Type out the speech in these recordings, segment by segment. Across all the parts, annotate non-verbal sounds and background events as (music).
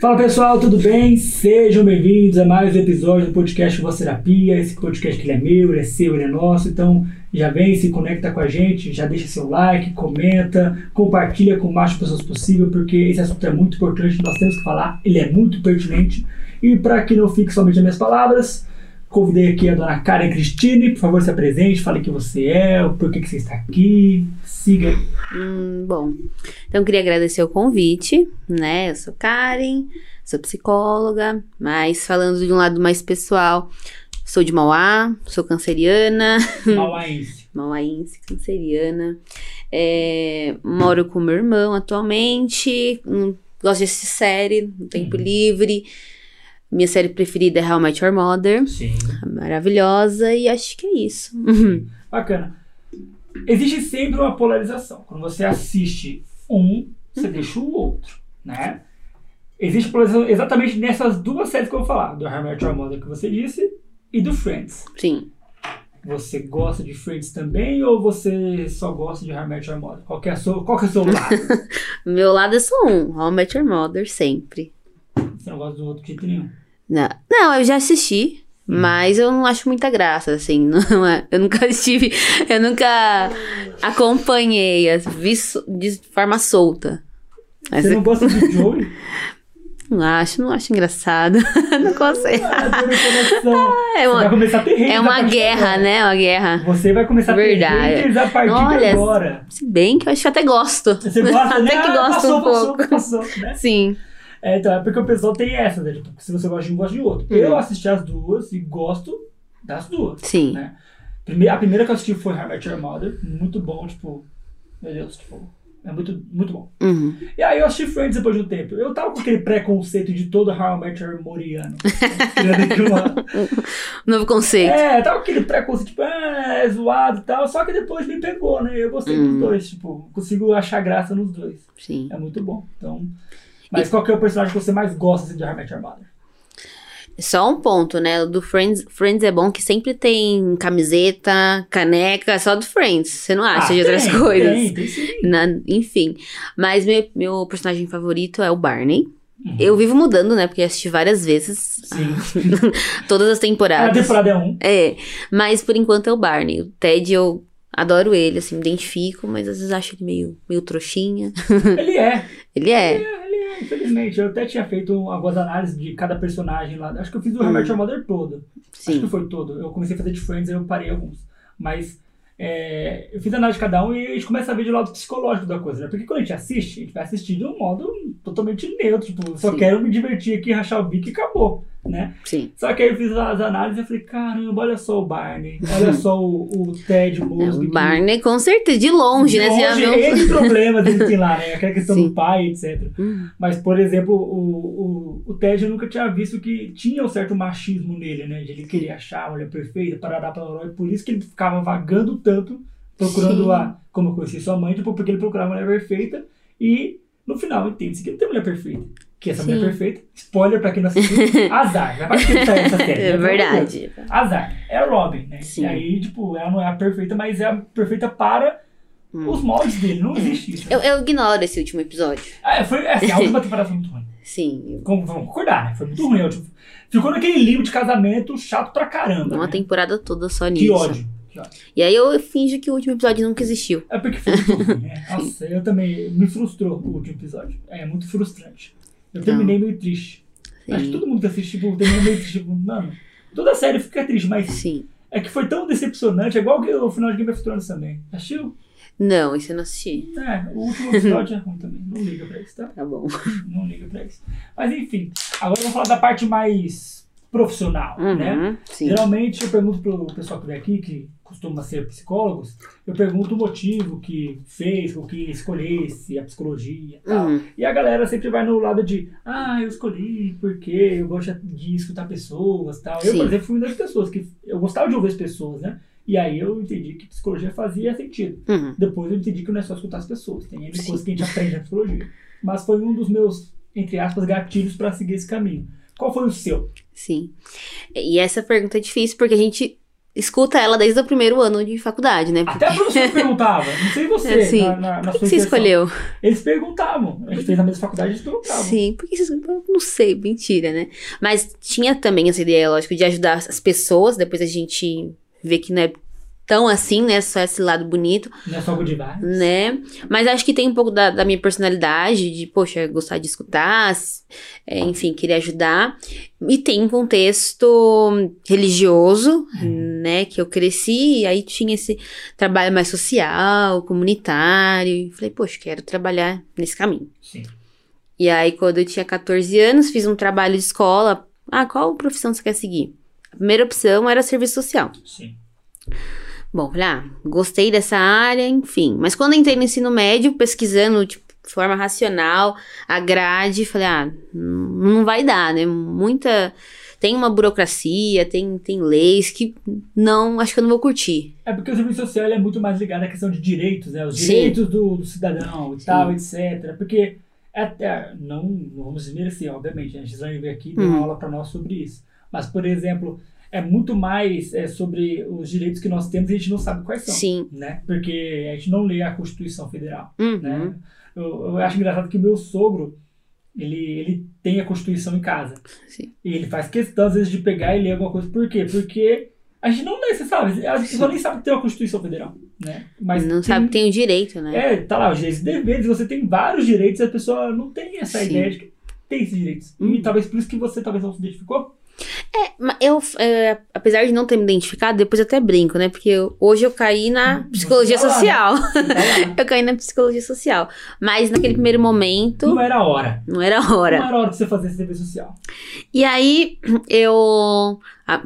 Fala pessoal, tudo bem? Sejam bem-vindos a mais um episódio do podcast Voz Terapia. Esse podcast que é meu, ele é seu, ele é nosso. Então já vem, se conecta com a gente, já deixa seu like, comenta, compartilha com o mais pessoas possível, porque esse assunto é muito importante, nós temos que falar, ele é muito pertinente. E para que não fique somente as minhas palavras, convidei aqui a dona Karen Cristine, por favor se apresente, fale quem você é, o porquê que você está aqui, siga. Hum, bom, então queria agradecer o convite, né? Eu sou Karen, sou psicóloga, mas falando de um lado mais pessoal, sou de Mauá, sou canceriana. (laughs) Mauaense. Mauaense, canceriana. É, moro com meu irmão atualmente, hum, gosto de assistir série no tempo Uhum. livre. Minha série preferida é How I Met Your Mother, Sim. maravilhosa, e acho que é isso. Bacana. Existe sempre uma polarização. Quando você assiste um, você deixa o outro, né? Existe polarização exatamente nessas duas séries que eu vou falar. Do How I Met Your Mother que você disse e do Friends. Sim. Você gosta de Friends também ou você só gosta de How I Met Your Mother? Qual que é, sua, qual que é o seu lado? (laughs) Meu lado é só um, How I Met Your Mother, sempre. você não gosta do outro jeito nenhum. Não, não eu já assisti, mas eu não acho muita graça, assim. (laughs) Não é, eu nunca estive. Eu nunca acompanhei, vi de forma solta. Mas Você não gosta do (laughs) Joey? não acho, não acho engraçado. (laughs) não consigo. Ah, no coração. É Você vai uma, começar a ter haters é uma de guerra, agora. né? Uma guerra. Você vai começar Verdade. a partir de Olha, agora. Se bem que eu acho que até gosto. Você gosta, né? Até que Ah, gosto passou, um passou, pouco. Passou, né? Sim. É, então, é porque o pessoal tem essa, né? Tipo, se você gosta de um, gosta de outro. Hum. Eu assisti as duas e gosto das duas. Sim. Né? Prime- A primeira que eu assisti foi How I Your Mother. Muito bom, tipo... Meu Deus, tipo... É muito, muito bom. Uhum. E aí eu assisti Friends depois de um tempo. Eu tava com aquele preconceito de todo How I Met Your Moriano. (laughs) Novo conceito. É, tava com aquele preconceito, tipo, ah, é zoado e tal. Só que depois me pegou, né? Eu gostei Hum. dos dois, tipo... Consigo achar graça nos dois. Sim. É muito bom. Então... Mas qual que é o personagem que você mais gosta assim, de How I Met Your Mother? Só um ponto, né? O do Friends, Friends é bom que sempre tem camiseta, caneca, só do Friends. Você não acha Ah, de outras tem, coisas. Tem, tem sim. Na- enfim. Mas meu, meu personagem favorito é o Barney. Uhum. Eu vivo mudando, né? Porque assisti várias vezes. Sim. (laughs) todas as A temporadas. temporada é um. É. Mas por enquanto é o Barney. O Ted, eu adoro ele, assim, me identifico, mas às vezes acho ele meio, meio trouxinha. Ele é. (laughs) Ele é. Ele é, é, infelizmente. Eu até tinha feito algumas análises de cada personagem lá. Acho que eu fiz o Met Your Mother todo. Acho Sim. que foi todo. Eu comecei a fazer de Friends e eu parei alguns. Mas é, eu fiz análise de cada um e a gente começa a ver de lado psicológico da coisa, né? Porque quando a gente assiste, a gente vai assistir de um modo totalmente neutro. Tipo, só Sim. quero me divertir aqui, rachar o bico e acabou, né? Sim. Só que aí eu fiz as análises e falei, caramba, olha só o Barney, olha só o, o Ted É, Mosby. o que- Barney, com certeza. De longe, né? Você já viu? N problemas ele tem lá, né? (laughs) Aquela questão Sim. do pai, etc. Hum, Mas, por exemplo, o, o, o Ted eu nunca tinha visto que tinha um certo machismo nele, né? De ele querer achar a mulher perfeita, parará, parará, e por isso que ele ficava vagando tanto, procurando Sim. a. Como eu conheci sua mãe, tipo, porque ele procurava a mulher perfeita e no final entende-se que não tem mulher perfeita. Que essa Sim. mulher perfeita, spoiler pra quem não assistiu, (laughs) azar. Vai pra que tá essa série. É né? Verdade. Azar. É a Robin, né? Sim. E aí, tipo, ela não é a perfeita, mas é a perfeita para Hum. os moldes dele. Não existe isso. Eu, eu ignoro esse último episódio. Ah, foi, assim, a última (laughs) temporada foi muito ruim. Sim. eu- Como, vamos concordar, né? Foi muito ruim. a última. Ficou naquele limbo de casamento chato pra caramba. Uma né? temporada toda só nisso. Que ódio. Que ódio. E aí eu finjo que o último episódio nunca existiu. É porque foi muito ruim, né? (laughs) Nossa, eu também. Me frustrou o último episódio. É muito frustrante. Eu terminei meio triste. Acho que Sim. todo mundo que assiste, tipo, terminou meio triste. Tipo, mano, toda série fica triste, mas Sim. é que foi tão decepcionante. É igual que o final de Game of Thrones também. Assistiu? Não, isso eu não assisti. É, o último episódio é ruim também. Não liga pra isso, tá? (laughs) Tá bom. Não liga pra isso. Mas enfim, agora vamos falar da parte mais profissional, né? Uhum, sim. Geralmente eu pergunto pro pessoal que vem aqui, que costuma ser psicólogos, eu pergunto o motivo que fez com que escolhesse a psicologia e tal. Uhum. E a galera sempre vai no lado de, ah, eu escolhi porque eu gosto de escutar pessoas e tal. Eu, Sim. por exemplo, fui uma das pessoas que eu gostava de ouvir as pessoas, né? E aí eu entendi que psicologia fazia sentido. Uhum. Depois eu entendi que não é só escutar as pessoas, tem N coisas que a gente aprende na psicologia. Mas foi um dos meus, entre aspas, gatilhos para seguir esse caminho. Qual foi o seu? Sim. E essa pergunta é difícil porque a gente escuta ela desde o primeiro ano de faculdade, né? Até a professora (laughs) perguntava, não sei você, Assim, na, na, na Por que você escolheu? Eles perguntavam. A gente fez na mesma faculdade, eles perguntavam. Sim, porque não sei, mentira, né? Mas tinha também essa ideia, lógico, de ajudar as pessoas, depois a gente vê que não é tão assim, né? Só esse lado bonito, Não é só good vibes. né? Mas acho que tem um pouco da, da minha personalidade, de, poxa, gostar de escutar, é, enfim, querer ajudar. E tem um contexto religioso, né? Que eu cresci, e aí tinha esse trabalho mais social, comunitário. E falei, poxa, quero trabalhar nesse caminho. Sim. E aí, quando eu tinha 14 anos, fiz um trabalho de escola. Ah, qual profissão você quer seguir? A primeira opção era serviço social. Sim. Bom, falei, ah, gostei dessa área, enfim. Mas quando entrei no ensino médio, pesquisando, tipo, de forma racional, a grade, falei, ah, não vai dar, né? Muita. Tem uma burocracia, tem, tem leis que não, acho que eu não vou curtir. É porque o serviço social é muito mais ligado à questão de direitos, né? Os Sim. direitos do, do cidadão e tal, etc. Porque até, não, não vamos desmerecer, obviamente. né? A Gisane veio aqui e deu Hum. uma aula para nós sobre isso. Mas, por exemplo, é muito mais é, sobre os direitos que nós temos e a gente não sabe quais são. Sim. Né? Porque a gente não lê a Constituição Federal. Uhum. Né? Eu, eu acho engraçado que o meu sogro, ele, ele tem a Constituição em casa. Sim. E ele faz questão, às vezes, de pegar e ler alguma coisa. Por quê? Porque a gente não lê, você sabe? As pessoas nem sabem que tem uma Constituição Federal, né? Mas não sabe que tem o direito, né? É, tá lá, os direitos e deveres. Você tem vários direitos e a pessoa não tem essa Sim. ideia de que tem esses direitos. Hum. E talvez por isso que você talvez não se identificou. Mas Eu, é, apesar de não ter me identificado, depois eu até brinco, né? Porque eu- hoje eu caí na psicologia Você tá lá, social. Lá. (laughs) Eu caí na psicologia social. Mas naquele primeiro momento, Não era a hora. não era Não hora. era a hora de você fazer esse serviço social. E aí eu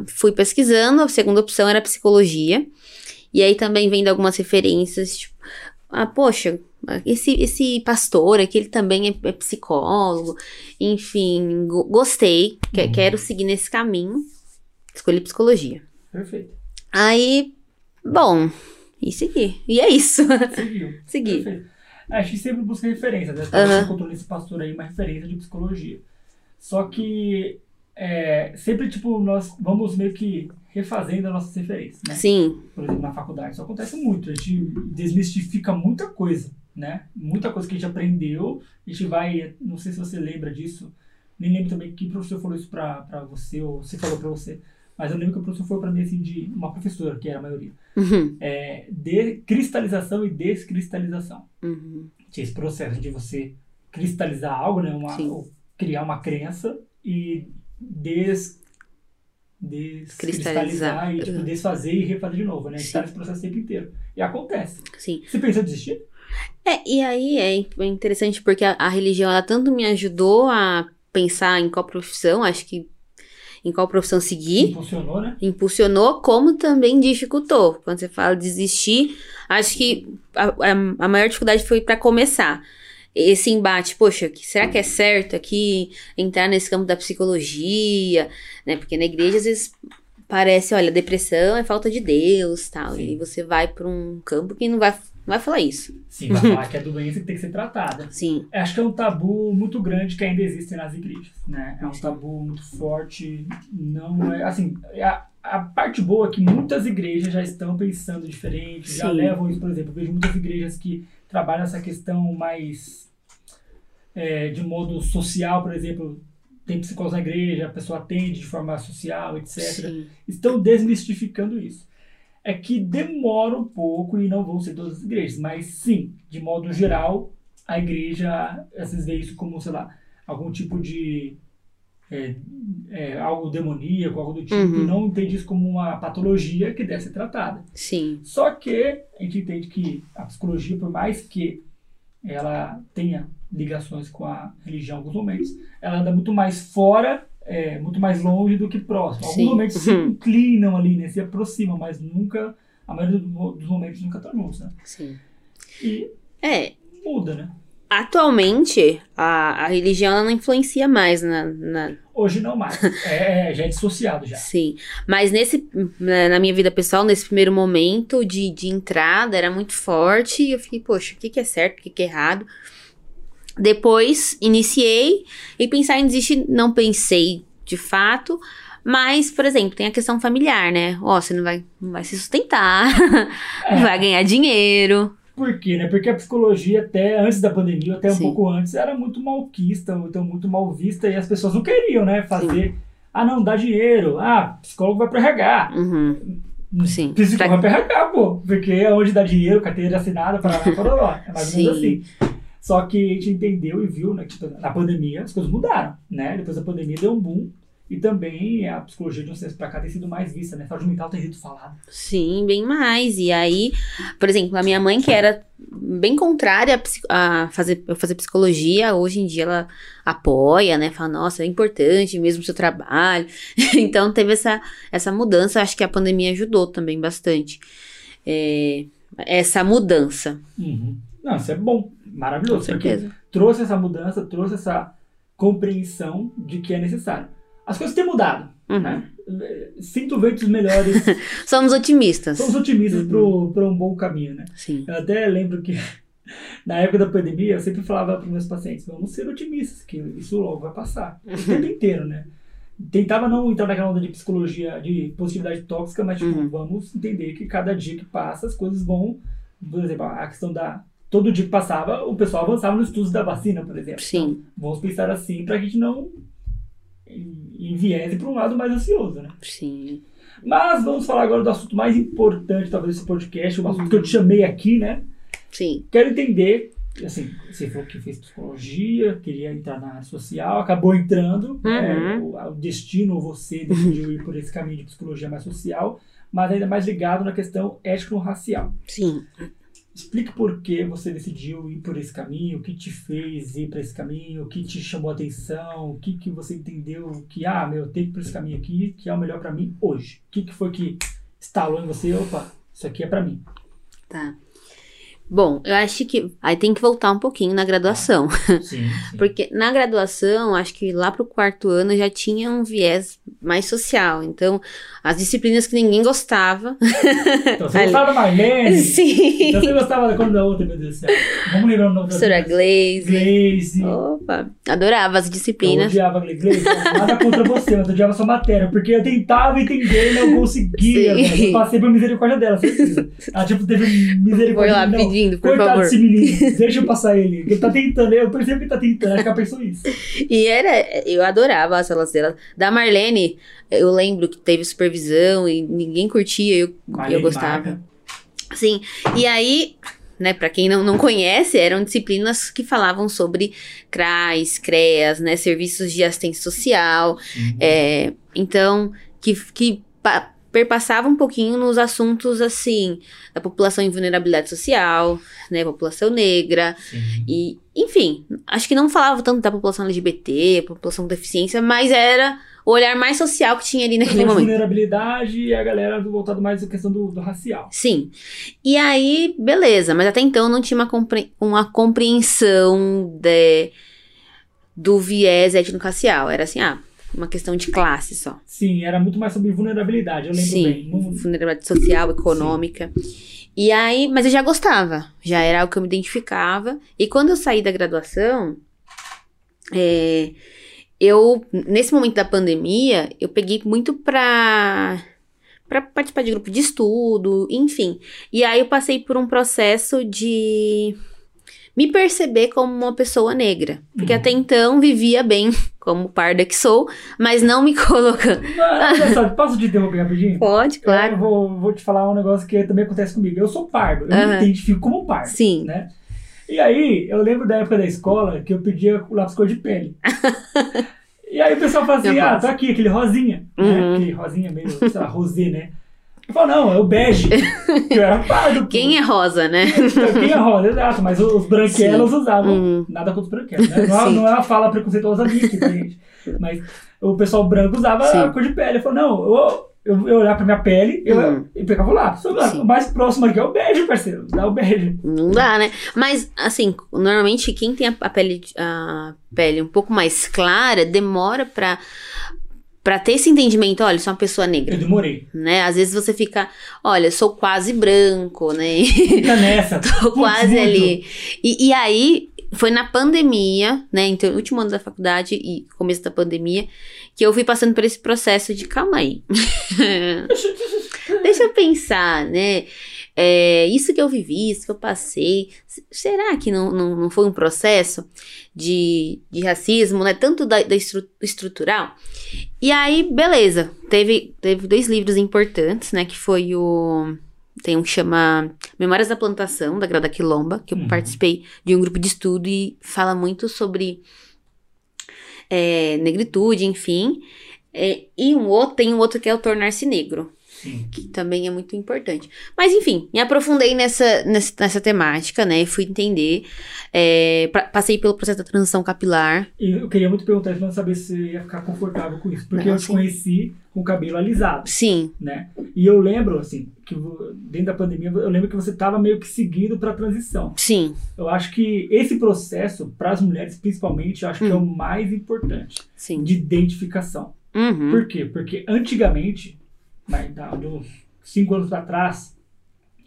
fui pesquisando, a segunda opção era psicologia. E aí também vendo algumas referências, tipo, ah, poxa, esse, esse pastor aqui, ele também é, é psicólogo. Enfim, go- gostei, que- Uhum. quero seguir nesse caminho. Escolhi psicologia. Perfeito. Aí, bom, e segui. E é isso. Seguiu. (laughs) Segui. Perfeito. A gente sempre busca referência, né? Você encontrou nesse pastor aí uma referência de psicologia. Só que é, sempre, tipo, nós vamos meio que refazendo as nossas referências, né? Sim, Por exemplo, na faculdade. Isso acontece muito. A gente desmistifica muita coisa, né? Muita coisa que a gente aprendeu. A gente vai... Não sei se você lembra disso. Nem lembro também que professor falou isso pra, pra você ou você falou pra você. Mas eu lembro que o professor falou pra mim, assim, de uma professora, que era a maioria. Uhum, É, de cristalização e descristalização uhum. tinha esse processo de você cristalizar algo, né? Uma, criar uma crença e des, descristalizar Cristalizar. e tipo, Uhum. desfazer e refazer de novo, né? Sim. Está nesse processo o tempo inteiro. E acontece. Sim. Você pensou em desistir? É, e aí é in- interessante porque a, a religião, ela tanto me ajudou a pensar em qual profissão, acho que em qual profissão seguir, Impulsionou, né? impulsionou, como também dificultou. Quando você fala desistir, acho que a, a, a maior dificuldade foi para começar. Esse embate, poxa, que- será que é certo aqui entrar nesse campo da psicologia, né? Porque na igreja às vezes parece, olha, depressão é falta de Deus, tal, Sim. e você vai para um campo que não vai, não vai falar isso. Sim, vai falar (laughs) que é doença que tem que ser tratada. Sim, É, Acho que é um tabu muito grande que ainda existe nas igrejas, né? É um tabu muito forte. Não é assim. A, a parte boa é que muitas igrejas já estão pensando diferente, já Sim. levam isso, por exemplo. Eu vejo muitas igrejas que trabalham essa questão mais é, de modo social, por exemplo. Tem psicólogos na igreja, a pessoa atende de forma social, etc sim. estão desmistificando isso. É que demora um pouco e não vão ser todas as igrejas, mas sim, de modo geral, a igreja às vezes vê isso como, sei lá, algum tipo de. é, é, algo demoníaco, algo do tipo, Uhum. e não entende isso como uma patologia que deve ser tratada. Sim, Só que a gente entende que a psicologia, por mais que ela tenha ligações com a religião em alguns momentos, ela anda muito mais fora, é, muito mais longe do que próximo. Alguns Sim. momentos se inclinam ali, né, se aproximam, mas nunca, a maioria do- dos momentos nunca estão juntos, né? sim. E É, muda, né? atualmente a, a religião ela não influencia mais na, na- Hoje não mais. (laughs) É, é, já é dissociado já. Sim, mas nesse, na na minha vida pessoal, nesse primeiro momento de, de entrada, era muito forte. E eu fiquei, poxa, o que, que é certo, o que, que é errado? Depois, iniciei e pensar em desistir, não pensei de fato, Mas, por exemplo, tem a questão familiar, né? Ó, você não vai, não vai se sustentar, (laughs) É. vai ganhar dinheiro. Por quê, né? Porque a psicologia, até antes da pandemia, até um Sim. pouco antes, era muito malquista, então muito mal vista, e as pessoas não queriam, né? Fazer. Ah, não, dá dinheiro. Ah, psicólogo vai pro RH. Uhum. Sim. Psicólogo vai pro RH, pô. Porque é onde dá dinheiro, carteira assinada, para lá, para lá. É mais ou menos Sim. assim. Só que a gente entendeu e viu, né? Que tipo, na pandemia as coisas mudaram, né? Depois da pandemia deu um boom. E também a psicologia de uns tempos pra cá tem sido mais vista, né? Saúde mental tem sido falado. Sim, bem mais. E aí, por exemplo, a minha mãe, que era bem contrária a, fazer, fazer psicologia, hoje em dia ela apoia, né? Fala, nossa, é importante mesmo o seu trabalho. (laughs) então teve essa, essa mudança. Acho que a pandemia ajudou também bastante. É, essa mudança. Uhum. Não, isso é bom, maravilhoso. porque certeza. trouxe essa mudança, trouxe essa compreensão de que é necessário. As coisas têm mudado, Uhum. né? Sinto ventos melhores, (laughs) Somos otimistas. somos otimistas Uhum. para um bom caminho, né? Sim. Eu até lembro que (laughs) na época da pandemia eu sempre falava para meus pacientes, vamos ser otimistas, que isso logo vai passar. O tempo inteiro, né? Tentava não entrar naquela onda de psicologia, de positividade tóxica, mas tipo, Uhum. vamos entender que cada dia que passa as coisas vão, por exemplo, a questão da todo dia que passava, o pessoal avançava nos estudos da vacina, por exemplo. Sim. Vamos pensar assim para a gente não enviese para um lado mais ansioso, né? Sim. Mas vamos falar agora do assunto mais importante, talvez, desse podcast, o assunto que eu te chamei aqui, né? Sim. Quero entender, assim, você falou que fez psicologia, queria entrar na área social, acabou entrando, né? Uhum. o, o destino, você decidiu ir por esse caminho de psicologia mais social, mas ainda mais ligado na questão étnico-racial. Sim. Explique por que você decidiu ir por esse caminho, o que te fez ir para esse caminho, o que te chamou a atenção, o que, que você entendeu que, ah, meu, eu tenho que ir por esse caminho aqui, que é o melhor para mim hoje. O que, que foi que instalou em você, opa, isso aqui é para mim. Tá. Bom, eu acho que aí tem que voltar um pouquinho na graduação. (laughs) Sim, sim. Porque na graduação, acho que lá pro quarto ano já tinha um viés mais social. Então, as disciplinas que ninguém gostava. Então, você (laughs) gostava da Marlene? (laughs) Sim. Então, você gostava da quando da outra, meu Deus do céu. Vamos lembrar o nome da Professora. Glaze. Glaze. Opa, adorava as Eu disciplinas. odiava a Glaze. Nada contra você, mas eu odiava sua matéria. Porque eu tentava entender e não conseguia. Sim. Eu passei por misericórdia dela, certeza. Ela, tipo, teve Foi misericórdia. lá não, por Coitado favor. desse menino, deixa eu passar ele. Ele tá tentando, eu percebo que ele tá tentando, acho que ela pensou isso. (laughs) E era, eu adorava as aulas dela. Da Marlene, eu lembro que teve supervisão e ninguém curtia, eu, eu gostava. Marca. Sim, e aí, né, pra quem não, não conhece, eram disciplinas que falavam sobre CRAS, CREAS, né, serviços de assistência social, é, então, que, que pa- perpassava um pouquinho nos assuntos, assim, da população em vulnerabilidade social, né, população negra, Sim. e, enfim, acho que não falava tanto da população LGBT, população com deficiência, mas era o olhar mais social que tinha ali naquele de momento. vulnerabilidade e a galera voltado mais à questão do, do racial. Sim. E aí, beleza, mas até então não tinha uma, compre- uma compreensão de, do viés étnico-racial. Era assim, ah, uma questão de classe só. Sim, era muito mais sobre vulnerabilidade, eu lembro Sim, bem. Não- vulnerabilidade social, econômica. E aí, mas eu já gostava, já era algo que eu me identificava. E quando eu saí da graduação, é, eu, nesse momento da pandemia, eu peguei muito pra, pra participar de grupo de estudo, enfim. E aí eu passei por um processo de me perceber como uma pessoa negra. Porque Uhum. até então vivia bem, (laughs) como parda que sou, mas não me (laughs) colocando. Só, posso te interromper rapidinho? Pode, claro. Eu vou, vou te falar um negócio que também acontece comigo. Eu sou pardo, eu Aham. me identifico como pardo. Sim. né? E aí, eu lembro da época da escola que eu pedia o lápis cor de pele. (laughs) e aí o pessoal fala assim, ah, tá aqui, aquele rosinha, né? Uhum. Aquele rosinha meio, sei lá, rosé, né? Eu falo, não, é o bege. eu era pardo. Quem é rosa, né? Então, Quem é rosa, exato, mas os branquelos usavam. Uhum. Nada contra os branquelos, né? Não, é- Sim. não é uma fala preconceituosa minha aqui, tá, gente? Mas o pessoal branco usava Sim. a cor de pele. Eu falei, não, eu, eu, eu olhar pra minha pele, eu, Uhum. eu pegava Sim. O mais próximo aqui é o bege, parceiro. Dá o bege. Não dá, né? Mas, assim, normalmente quem tem a, a pele, a pele um pouco mais clara demora pra, pra ter esse entendimento. Olha, eu sou uma pessoa Eu negra, demorei. né? Às vezes você fica, olha, eu sou quase branco, né? Fica nessa. (laughs) Tô quase muito. ali. E, e aí, foi na pandemia, né? Então, último ano da faculdade e começo da pandemia, que eu fui passando por esse processo de calma aí. (laughs) Deixa eu pensar, né? É, isso que eu vivi, isso que eu passei, será que não, não, não foi um processo de, de racismo, né? Tanto da, da estru, estrutural. E aí, beleza, teve, teve dois livros importantes, né? Que foi o. Tem um que chama Memórias da Plantação, da Grada Quilomba, que eu uhum. participei de um grupo de estudo e fala muito sobre é, negritude, enfim. É, e um outro, tem um outro que é o Tornar-se Negro, Sim. que também é muito importante. Mas enfim, me aprofundei nessa, nessa, nessa temática, né? Fui entender. É, pra, passei pelo processo da transição capilar. E eu queria muito perguntar, não saber se você ia ficar confortável com isso. Porque não, eu te conheci com o cabelo alisado. Sim. Né? E eu lembro, assim, que dentro da pandemia, eu lembro que você estava meio que seguindo para a transição. Sim. Eu acho que esse processo, para as mulheres principalmente, eu acho hum. que é o hum. mais importante. Sim. De identificação. Uhum. Por quê? Porque antigamente mas dá uns cinco anos atrás,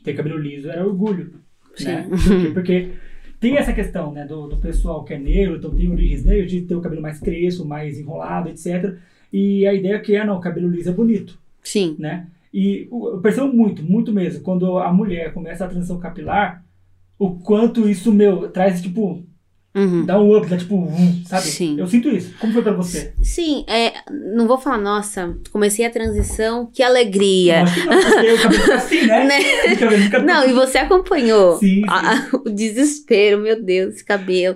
ter cabelo liso era orgulho. Né? Porque, (laughs) porque, tem essa questão né, do, do pessoal que é negro, então tem origens negras, de ter o cabelo mais crespo, mais enrolado, etc. E a ideia é que, ah, não, o cabelo liso é bonito. Sim. Né? E eu percebo muito, muito mesmo, quando a mulher começa a transição capilar, o quanto isso, meu, traz, tipo, Uhum. Dá um up, dá tipo, um, sabe? Sim. Eu sinto isso. Como foi pra você? Sim, é, não vou falar, nossa, comecei a transição, que alegria. Acho que não, o cabelo fica assim, né? (laughs) né? Fica não, e você acompanhou sim, sim. A, (laughs) o desespero, meu Deus, esse cabelo.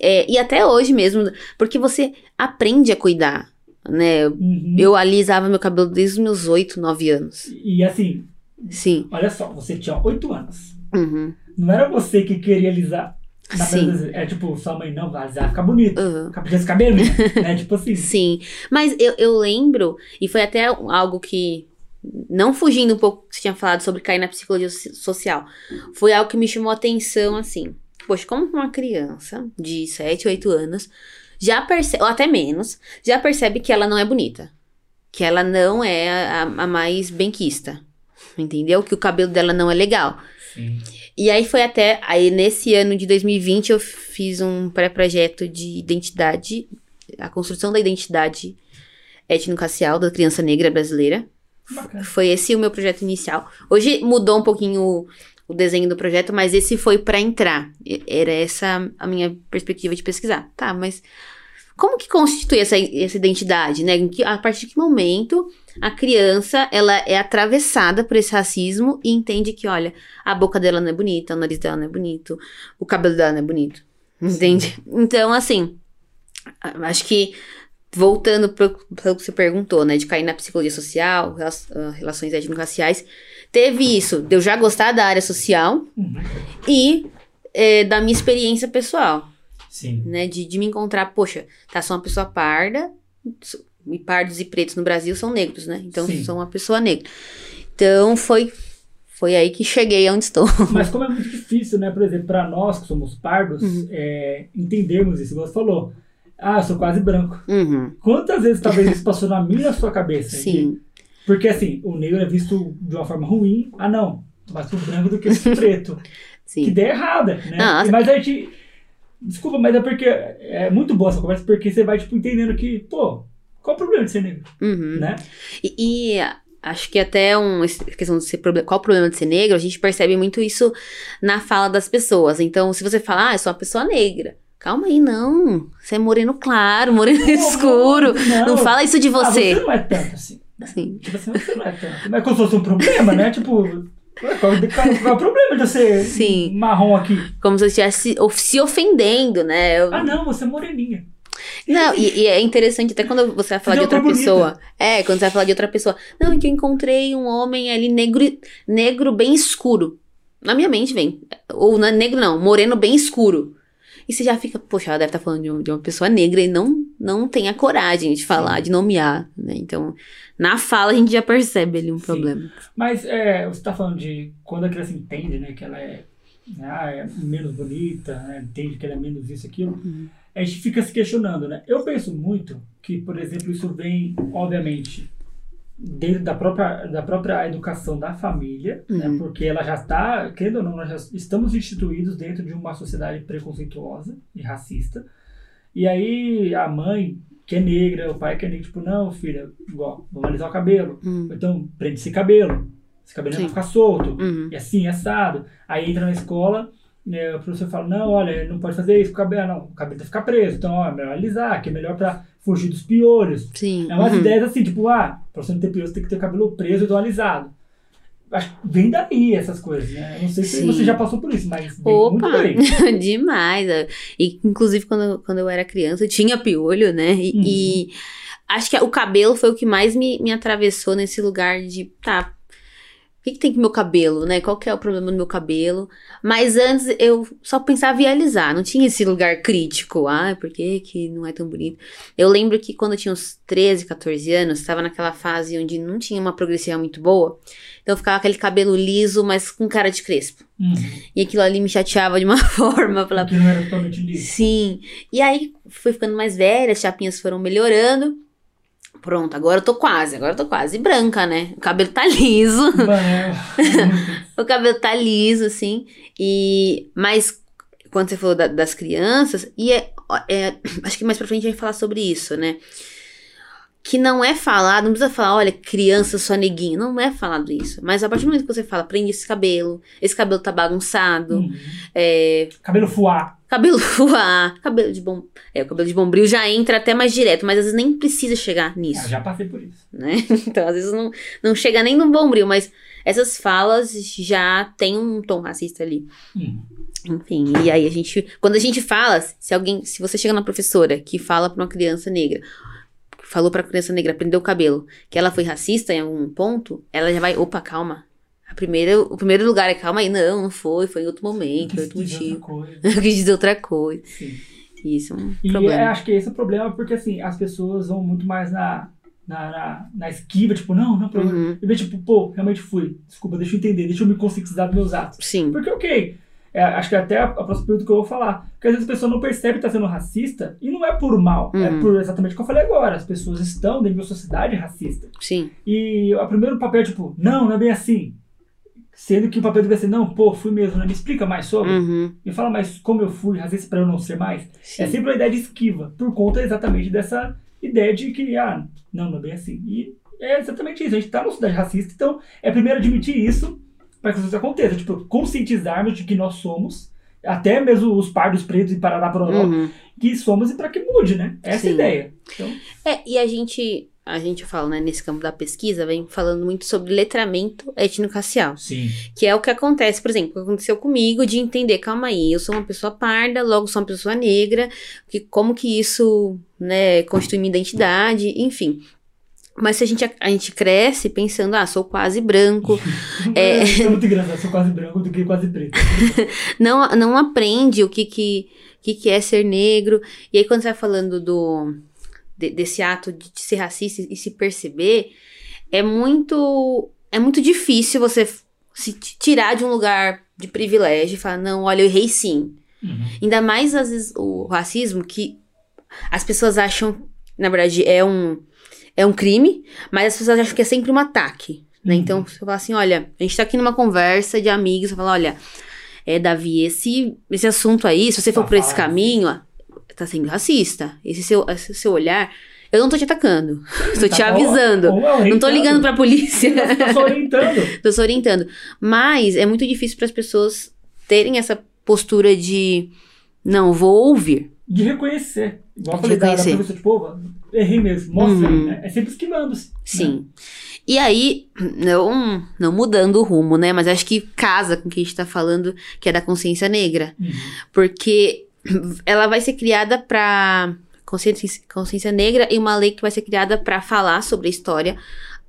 É, e até hoje mesmo, porque você aprende a cuidar, né? Uhum. Eu alisava meu cabelo desde os meus 8, 9 anos. E assim, Sim. olha só, você tinha 8 anos. Uhum. Não era você que queria alisar. Sim. é tipo, sua mãe não vai alisar, fica bonito. Uhum. Fica esse cabelo, né? (laughs) Tipo assim. Sim. Mas eu, eu lembro, e foi até algo que. Não fugindo um pouco que você tinha falado sobre cair na psicologia social. Foi algo que me chamou a atenção, assim. Poxa, como uma criança de 7, 8 anos já percebe, ou até menos, já percebe que ela não é bonita. Que ela não é a, a mais benquista. Entendeu? Que o cabelo dela não é legal. Sim. E aí foi até. Aí nesse ano de 2020 eu fiz um pré-projeto de identidade, a construção da identidade étnico-racial da criança negra brasileira. Bacana. Foi esse o meu projeto inicial. Hoje mudou um pouquinho o, o desenho do projeto, mas esse foi para entrar. Era essa a minha perspectiva de pesquisar. Tá, mas como que constitui essa, essa identidade, né? A partir de que momento a criança ela é atravessada por esse racismo e entende que, olha, a boca dela não é bonita, o nariz dela não é bonito, o cabelo dela não é bonito. Entende? Então, assim, acho que voltando para o que você perguntou, né, de cair na psicologia social, ah, relações étnico-raciais, teve isso, de eu já gostar da área social uhum. e é, da minha experiência pessoal. Sim. Né, de, de me encontrar, poxa, tá, sou uma pessoa parda, e pardos e pretos no Brasil são negros, né? Então, Sim. sou uma pessoa negra. Então, foi foi aí que cheguei onde estou. (laughs) Mas como é muito difícil, né? Por exemplo, para nós que somos pardos, Uhum. é, entendermos isso. Você falou, ah, eu sou quase branco. Uhum, Quantas vezes talvez isso passou na minha sua cabeça? sim, Porque assim, o negro é visto de uma forma ruim. Ah, não. Mais pro branco do que pro (laughs) preto. Que sim. ideia errada, né? Nossa. Mas a gente. Desculpa, mas é porque é muito boa essa conversa, porque você vai, tipo, entendendo que, pô, qual o problema de ser negro? Uhum. Né? E, e acho que até um, essa questão de ser qual o problema de ser negro, a gente percebe muito isso na fala das pessoas. Então, se você fala, ah, eu sou uma pessoa negra. Calma aí, não. Você é moreno claro, moreno (laughs) escuro. Não, fala isso de Ah, você. você não é tanto assim. Sim. Tipo assim, você não é tanto. Não é como se fosse um problema, né? Tipo, qual, é o problema de você Sim. marrom aqui? Como se eu estivesse of- se ofendendo, né? Eu- Ah, não, você é moreninha. Não, e, e é interessante até quando você vai falar de outra pessoa. É, quando você vai falar de outra pessoa. Não, é que eu encontrei um homem ali negro, negro bem escuro. Na minha mente vem. Ou não é negro, não, moreno bem escuro. E você já fica, poxa, ela deve estar falando de, um- de uma pessoa negra e não, não tem a coragem de falar, de nomear, né? Então, na fala a gente já percebe ali um Sim. problema. Mas é, você tá falando de quando a criança entende, né, que ela é, ah, é menos bonita, né, entende que ela é menos isso, aquilo, Uhum. A gente fica se questionando, né? Eu penso muito que, por exemplo, isso vem, obviamente, dentro da própria, da própria educação da família, né? Uhum. porque ela já está, querendo ou não, nós já estamos instituídos dentro de uma sociedade preconceituosa e racista. E aí a mãe, que é negra, o pai que é negro, tipo, não, filha, igual, vamos alisar o cabelo. Hum. Ou Então, prende esse cabelo. Esse cabelo não Sim. vai ficar solto. Uhum. E assim, assado. Aí entra na escola, né, o professor fala, não, olha, não pode fazer isso com o cabelo. Não, o cabelo tem que ficar preso. Então, ó, é melhor alisar, que é melhor pra fugir dos piolhos. Sim. É umas uhum. ideias assim, tipo, ah, pra você não ter piolhos, tem que ter o cabelo preso e do alisado. Acho que vem daí essas coisas, né? Não sei se Sim. você já passou por isso, mas vem Opa, (laughs) demais. E, inclusive, quando, eu- quando eu era criança, eu tinha piolho, né? E, Uhum. e acho que o cabelo foi o que mais me, me atravessou nesse lugar de, tá, o que, que tem com o meu cabelo, né? Qual que é o problema do meu cabelo? Mas antes eu só pensava em alisar, não tinha esse lugar crítico. Ah, por que, que não é tão bonito? Eu lembro que quando eu tinha uns 13, 14 anos, estava naquela fase onde não tinha uma progressão muito boa. Então ficava aquele cabelo liso, mas com cara de crespo. Uhum. E aquilo ali me chateava de uma (laughs) forma. Eu falava, Porque não era totalmente liso. Sim. E aí fui ficando mais velha, as chapinhas foram melhorando. Pronto, agora eu tô quase, agora eu tô quase branca, né? O cabelo tá (laughs) liso. O cabelo tá liso, assim. E. Mas quando você falou da- das crianças, e é, é- (clears throat) Acho que mais pra frente a gente vai falar sobre isso, né? Que não é falado, não precisa falar, olha, criança só neguinho. Não é falado isso. Mas a partir do momento que você fala, prende esse cabelo, esse cabelo tá bagunçado, Uhum. é, Cabelo fuá. Cabelo voar, (laughs) cabelo de bom. É, o cabelo de bombril já entra até mais direto, mas às vezes nem precisa chegar Ah, nisso, já passei por isso. (laughs) né? Então, às vezes não, não chega nem no bombril, mas essas falas já tem um tom racista ali. Uhum. Enfim, e aí a gente. Quando a gente fala, se alguém. Se você chega na professora que fala pra uma criança negra, falou pra criança negra, prendeu o cabelo, que ela foi racista em algum ponto, ela já vai, opa, calma. A primeira, o primeiro lugar é calma aí, não, não foi, foi em outro momento, foi outro motivo. coisa. Eu (laughs) quis dizer outra coisa. Sim. Isso é um E problema. é, acho que esse é o problema, porque assim, as pessoas vão muito mais na, na, na, na esquiva, tipo, não, não, problema. Uhum. E vem, tipo, pô, realmente fui. Desculpa, deixa eu entender, deixa eu me conscientizar dos meus atos. Sim. Porque, ok, é, acho que até a, a próxima pergunta que eu vou falar. Porque às vezes a pessoa não percebe que está sendo racista e não é por mal, é Uhum. por exatamente o que eu falei agora. As pessoas estão dentro de uma sociedade racista. Sim. E o primeiro papel é tipo, não, não é bem assim. Sendo que o papel deve ser, não, pô, fui mesmo, né? Me explica mais sobre. Uhum. Me fala mais como eu fui, racista para eu não ser mais. Sim. É sempre uma ideia de esquiva, por conta exatamente dessa ideia de que, ah, não, não é bem assim. E é exatamente isso, a gente está numa sociedade racista, então é primeiro admitir isso para que as coisas aconteçam. Tipo, conscientizarmos de que nós somos, até mesmo os pardos pretos e parará Uhum. que somos e para que mude, né? Essa é a ideia. Então, É, e a gente, a gente fala, né, nesse campo da pesquisa, vem falando muito sobre letramento étnico-racial. sim. Que é o que acontece, por exemplo, o que aconteceu comigo de entender, calma aí, eu sou uma pessoa parda, logo sou uma pessoa negra, que, como que isso, né, constitui minha identidade, enfim. Mas se a gente, a gente cresce pensando, ah, sou quase branco, (laughs) É, é muito engraçado, sou quase branco do que quase preto. (laughs) não, não aprende o que que, que que é ser negro. E aí, quando você vai falando do, de- desse ato de, de ser racista e se perceber, é muito, é muito difícil você se tirar de um lugar de privilégio e falar, não, olha, eu errei sim. Uhum. Ainda mais, às vezes, o racismo que as pessoas acham, na verdade, é um, é um crime, mas as pessoas acham que é sempre um ataque. Né? Uhum. Então, você fala assim, olha, a gente tá aqui numa conversa de amigos, você fala, olha, é, Davi, esse, esse assunto aí, se você for Tá por esse caminho, tá sendo racista. Esse seu, esse seu olhar, eu não tô te atacando, (laughs) tô te Tá bom? avisando. Ou Não tô ligando pra polícia. Tá só (laughs) orientando. Tô só orientando. Mas é muito difícil para as pessoas terem essa postura de não, vou ouvir. De reconhecer. Igual eu De da, da reconhecer. professora, tipo, errei mesmo, mostra Uhum. né? É sempre esquivando-se. Sim. E aí, não, não mudando o rumo, né? Mas acho que casa com o que a gente tá falando, que é da consciência negra. Né? Uhum. Porque ela vai ser criada pra consciência, consciência negra e uma lei que vai ser criada pra falar sobre a história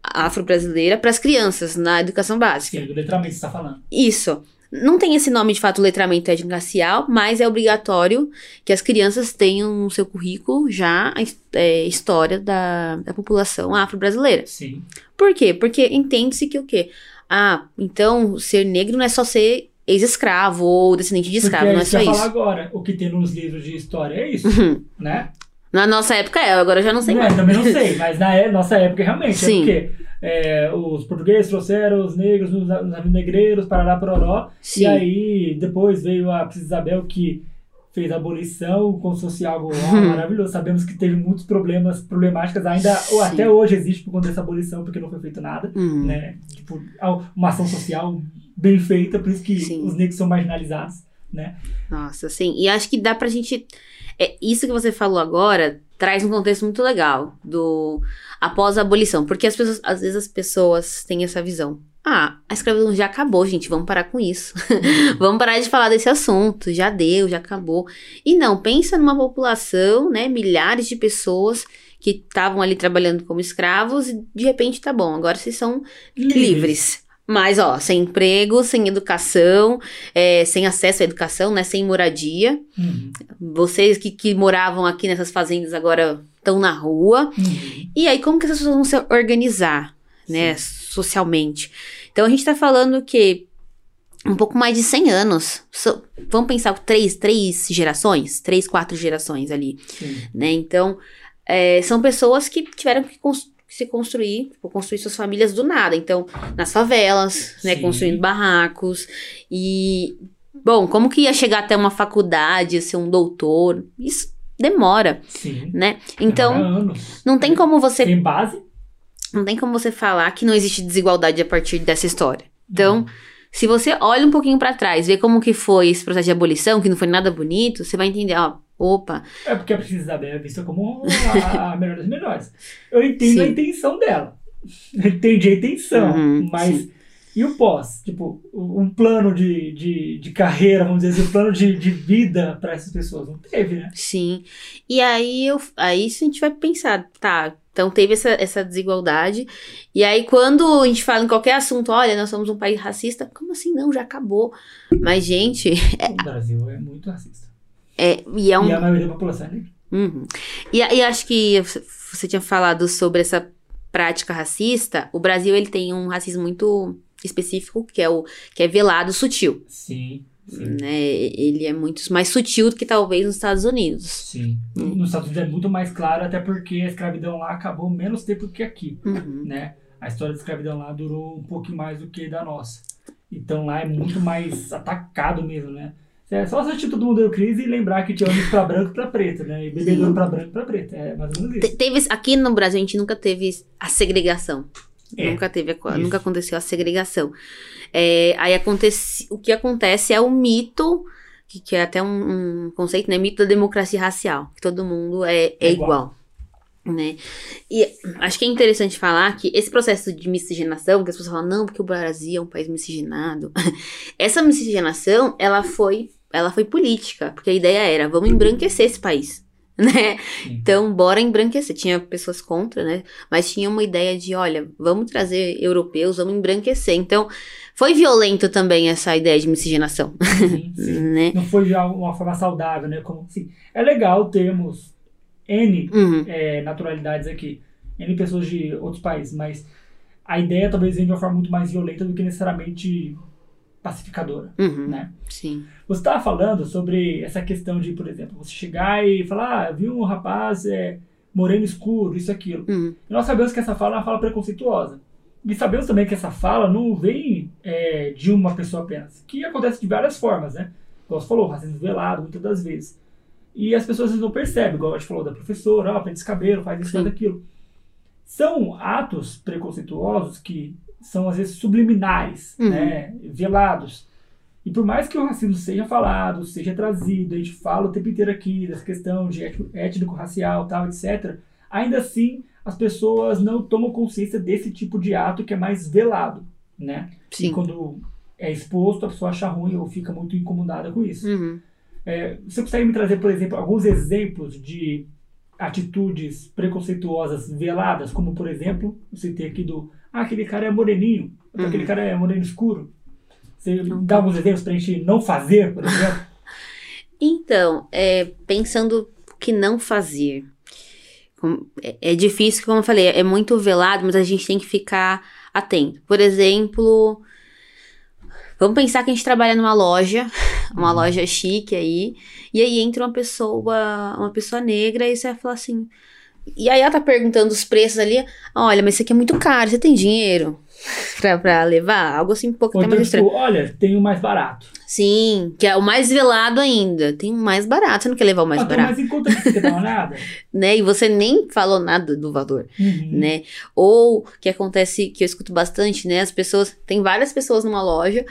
afro-brasileira para as crianças na educação básica. Sim, do letramento você tá falando. Isso. Não tem esse nome de fato, letramento étnico-racial, mas é obrigatório que as crianças tenham no seu currículo já a é, história da, da população afro-brasileira. Sim. Por quê? Porque entende-se que o quê? Ah, então ser negro não é só ser ex-escravo ou descendente de escravo, Porque não é isso só isso. falar agora. O que tem nos livros de história é isso, Uhum. né? Na nossa época é, agora eu já não sei Não, mais. também não sei, mas na é- nossa época realmente. Sim. É porque é, os portugueses trouxeram os negros nos, nos navios negreiros, parará, pororó. Sim. E aí depois veio a Princesa Isabel que fez a abolição, como se fosse algo ó, maravilhoso. Sabemos que teve muitos problemas, problemáticas ainda, ou Sim. até hoje existe por conta dessa abolição, porque não foi feito nada. Hum. Né? Tipo, uma ação social bem feita, por isso que Sim. os negros são marginalizados. Né? Nossa, sim. E acho que dá pra gente. É, isso que você falou agora traz um contexto muito legal do após a abolição. Porque as pessoas, às vezes as pessoas têm essa visão. Ah, a escravidão já acabou, gente. Vamos parar com isso. (laughs) vamos parar de falar desse assunto. Já deu, já acabou. E não, pensa numa população, né? Milhares de pessoas que estavam ali trabalhando como escravos e de repente tá bom, agora vocês são livres. Mas, ó, sem emprego, sem educação, é, sem acesso à educação, né? Sem moradia. Uhum. Vocês que, que moravam aqui nessas fazendas agora estão na rua. Uhum. E aí, como que essas pessoas vão se organizar, né? Socialmente. Então, a gente tá falando que um pouco mais de 100 anos. So- vamos pensar três, três gerações? Três, quatro gerações ali Sim. né? Então, é, são pessoas que tiveram que cons- se construir, tipo, construir suas famílias do nada. Então, nas favelas, né? Sim. Construindo barracos. E, bom, como que ia chegar até uma faculdade, ser um doutor? Isso demora, Sim. né? Então, não tem como você, Tem base? não tem como você falar que não existe desigualdade a partir dessa história. Então, se você olha um pouquinho pra trás, vê como que foi esse processo de abolição, que não foi nada bonito, você vai entender, ó, opa, É porque a Princesa Isabel é vista como a, a melhor das melhores. Eu entendo a Sim. intenção dela. Eu entendi a intenção. Uhum, mas. sim. E o pós? Tipo, um plano de, de, de carreira, vamos dizer assim, um plano de, de vida para essas pessoas. Não teve, né? Sim. E aí, eu, aí a gente vai pensar, tá, então teve essa, essa desigualdade. E aí, quando a gente fala em qualquer assunto, olha, nós somos um país racista, como assim? Não, já acabou. Mas, gente, O Brasil é muito racista. É, e é um. E a maioria da população é negra. Uhum. E, e acho que você tinha falado sobre essa prática racista. O Brasil, ele tem um racismo muito específico, que é o que é velado sutil. Sim, sim. Né? Ele é muito mais sutil do que talvez nos Estados Unidos. Sim. Nos Estados Unidos é muito mais claro, até porque a escravidão lá acabou menos tempo que aqui. Uhum. né? A história da escravidão lá durou um pouquinho mais do que da nossa. Então lá é muito mais atacado mesmo, né? É só assistir todo mundo deu crise e lembrar que tinha ônibus pra branco e pra preto, né? E bebedouro pra branco e pra preto. É mais ou menos Te- isso. Teve, aqui no Brasil, a gente nunca teve a segregação. É, nunca teve, a isso. nunca aconteceu a segregação. É, aí acontece, o que acontece é o mito, que, que é até um, um conceito, né? Mito da democracia racial, que todo mundo é, é É igual. Né? E acho que é interessante falar que esse processo de miscigenação, que as pessoas falam, não, porque o Brasil é um país miscigenado. (laughs) Essa miscigenação, ela foi, ela foi política, porque a ideia era, vamos embranquecer esse país. (laughs) Né? Sim. Então, bora embranquecer. Tinha pessoas contra, né? Mas tinha uma ideia de, olha, vamos trazer europeus, vamos embranquecer. Então, foi violento também essa ideia de miscigenação, (laughs) Sim, sim. né? Não foi de uma forma saudável, né? Como assim. É legal termos N Uhum, é, naturalidades aqui, N pessoas de outros países, mas a ideia talvez venha de uma forma muito mais violenta do que necessariamente pacificadora, uhum, né? sim. Você estava falando sobre essa questão de, por exemplo, você chegar e falar, ah, viu um rapaz é, moreno escuro, isso, aquilo. Uhum, E nós sabemos que essa fala é uma fala preconceituosa. E sabemos também que essa fala não vem é, de uma pessoa apenas, que acontece de várias formas, né? Como você falou, racismo velado, muitas das vezes. E as pessoas não percebem, igual a gente falou da professora, ó, prende esse cabelo, faz isso, faz aquilo. São atos preconceituosos que são às vezes subliminares, Uhum. né? Velados. E por mais que o racismo seja falado, seja trazido, a gente fala o tempo inteiro aqui dessa questão de étnico- étnico-racial, tal, etc., ainda assim as pessoas não tomam consciência desse tipo de ato que é mais velado, né? E sim. quando é exposto, a pessoa acha ruim ou fica muito incomodada com isso. Uhum. É, você consegue me trazer, por exemplo, alguns exemplos de atitudes preconceituosas veladas, como por exemplo, eu citei aqui do ah, aquele cara é moreninho, Uhum. aquele cara é moreno escuro. Você dá alguns exemplos pra gente não fazer, por exemplo? (laughs) Então, é, pensando que não fazer. É, é difícil, como eu falei, é muito velado, mas a gente tem que ficar atento. Por exemplo, vamos pensar que a gente trabalha numa loja (laughs) uma Uhum. loja chique aí, e aí entra uma pessoa, uma pessoa negra, e você vai falar assim. E aí ela tá perguntando os preços ali. Olha, mas isso aqui é muito caro, você tem dinheiro (laughs) pra, pra levar? Algo assim um pouco Ou até então, mais estranho. olha, tem o mais barato. Sim, que é o mais velado ainda. Tem o mais barato, você não quer levar o mais ah, tem barato, conta que você quer dar uma olhada. (laughs) né? E você nem falou nada do valor. Uhum. né? Ou que acontece, que eu escuto bastante, né? As pessoas, tem várias pessoas numa loja,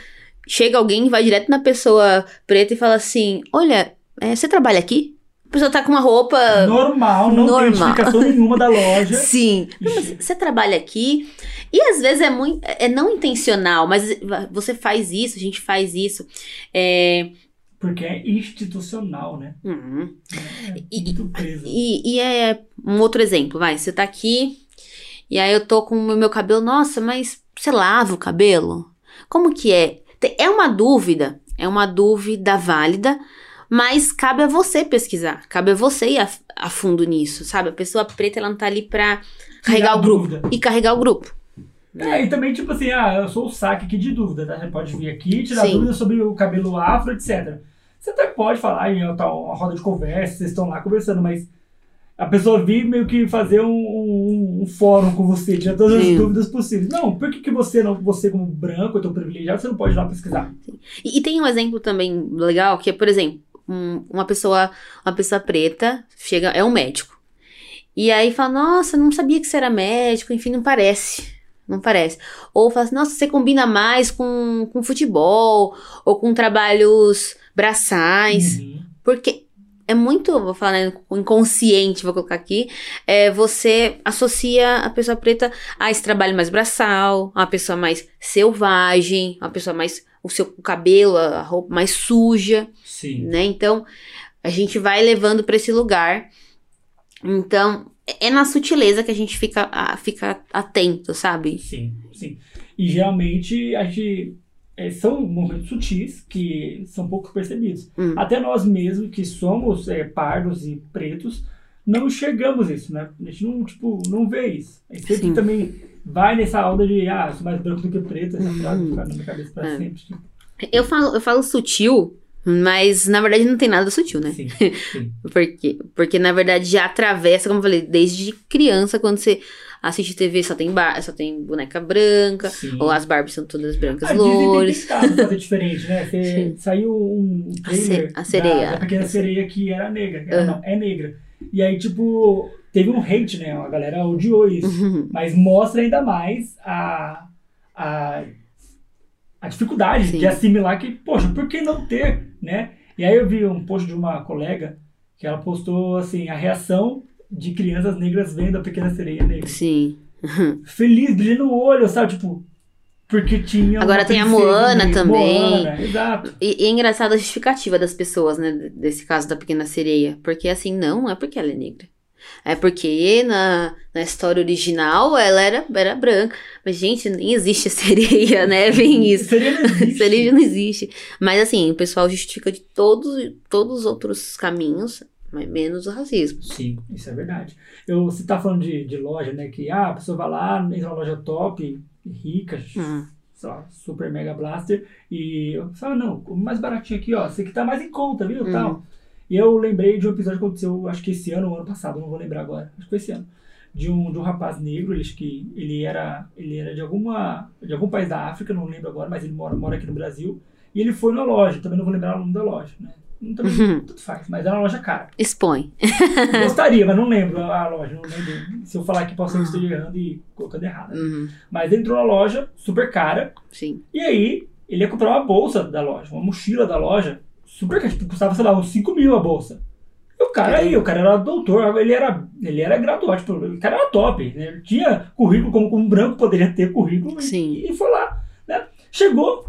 chega alguém, vai direto na pessoa preta e fala assim: Olha, é, você trabalha aqui? A pessoa tá com uma roupa. Normal, não tem Normal. identificação nenhuma da loja. (laughs) Sim. Não, mas você trabalha aqui. E às vezes é muito. É não intencional, mas você faz isso, a gente faz isso. É. Porque é institucional, né? hum. É E- muito preso. E, e é um outro exemplo, vai. Você tá aqui, e aí eu tô com o meu cabelo. Nossa, mas você lava o cabelo? Como que é? É uma dúvida, é uma dúvida válida, mas cabe a você pesquisar, cabe a você ir a, a fundo nisso, sabe? A pessoa preta, ela não tá ali pra carregar o grupo dúvida. e carregar o grupo. É, e também, tipo assim, ah, eu sou o saque aqui de dúvida, tá? Você pode vir aqui, tirar Sim. dúvidas sobre o cabelo afro, etc. Você até pode falar em tá, uma roda de conversa, vocês estão lá conversando, mas a pessoa vir meio que fazer um, um- um fórum com você, tirar todas Sim. as dúvidas possíveis. Não, por que, que você, não, você como branco, então privilegiado, você não pode ir lá pesquisar? E, e tem um exemplo também legal, que é, por exemplo, um- uma pessoa, uma pessoa preta chega, é um médico. E aí fala, nossa, não sabia que você era médico, enfim, não parece. Não parece. Ou fala assim, nossa, você combina mais com, com futebol, ou com trabalhos braçais. Uhum. Porque é muito, vou falar, né, inconsciente, vou colocar aqui, é, você associa a pessoa preta a esse trabalho mais braçal, a pessoa mais selvagem, uma pessoa mais, o seu cabelo, a roupa mais suja, Sim. né? Então, a gente vai levando pra esse lugar. Então, é na sutileza que a gente fica, a- fica atento, sabe? Sim, sim. E geralmente a gente. é, são momentos sutis que são pouco percebidos. Hum. Até nós mesmos, que somos é, pardos e pretos, não enxergamos isso, né? A gente não, tipo, não vê isso. A gente Sim. também vai nessa onda de, ah, sou mais branco do que preto, essa frase vai ficar na minha cabeça pra É. sempre. Tipo, Eu falo, eu falo sutil, mas na verdade não tem nada sutil, né? sim, sim. (laughs) Porque, porque na verdade já atravessa, como eu falei, desde criança, quando você assiste TV, só tem, bar, só tem boneca branca, sim. ou as Barbies são todas brancas A Disney tem loures. tentado fazer diferente, né? Você- (laughs) saiu um A trailer a sereia. Da, da Pequena Sereia que era negra. que era- Aham. Não, é negra. E aí, tipo, teve um hate, né? A galera odiou isso. Uhum. Mas mostra ainda mais a, a, a dificuldade de assimilar que, poxa, por que não ter, né? E aí eu vi um post de uma colega que ela postou, assim, a reação de crianças negras vendo a Pequena Sereia negra. Sim. (laughs) Feliz, brilhando o olho, sabe? Tipo, porque tinha Agora tem a Moana negra. também. Moana, exato. E, e é engraçado a justificativa das pessoas, né? Desse caso da Pequena Sereia. Porque assim, não é porque ela é negra. É porque na, na história original ela era, era branca. Mas, gente, nem existe a (laughs) sereia, né? Vem (laughs) isso. Sereia não (laughs) existe. Sereia não existe. Mas assim, o pessoal justifica de todos, todos os outros caminhos, mas menos o racismo. Sim, isso é verdade. Eu, você tá falando de, de loja, né? Que ah, a pessoa vai lá, entra numa loja top, rica, Hum. lá, super mega blaster, e eu falo, não, o mais baratinho aqui, ó, esse aqui tá mais em conta, viu? Uhum. Tal. E eu lembrei de um episódio que aconteceu, acho que esse ano ou ano passado, não vou lembrar agora, acho que foi esse ano. De um, de um rapaz negro, ele, que ele era, ele era de, alguma, de algum país da África, não lembro agora, mas ele mora, mora aqui no Brasil. E ele foi na loja, também não vou lembrar o nome da loja, né? Não, também, Uhum. (laughs) tudo faz, mas era uma loja cara. Expõe. Gostaria, mas não lembro a loja. Não lembro. Se eu falar aqui, posso estar errando e colocando errado. Uhum. Mas ele entrou na loja, super cara. Sim. E aí, ele ia comprar uma bolsa da loja, uma mochila da loja, super cara. Tipo, custava, sei lá, uns 5 mil a bolsa. E o cara aí, o cara era doutor, ele era, ele era graduado, tipo, o cara era top. né? Ele tinha currículo como um branco poderia ter currículo. e- Sim. E, foi lá, né? Chegou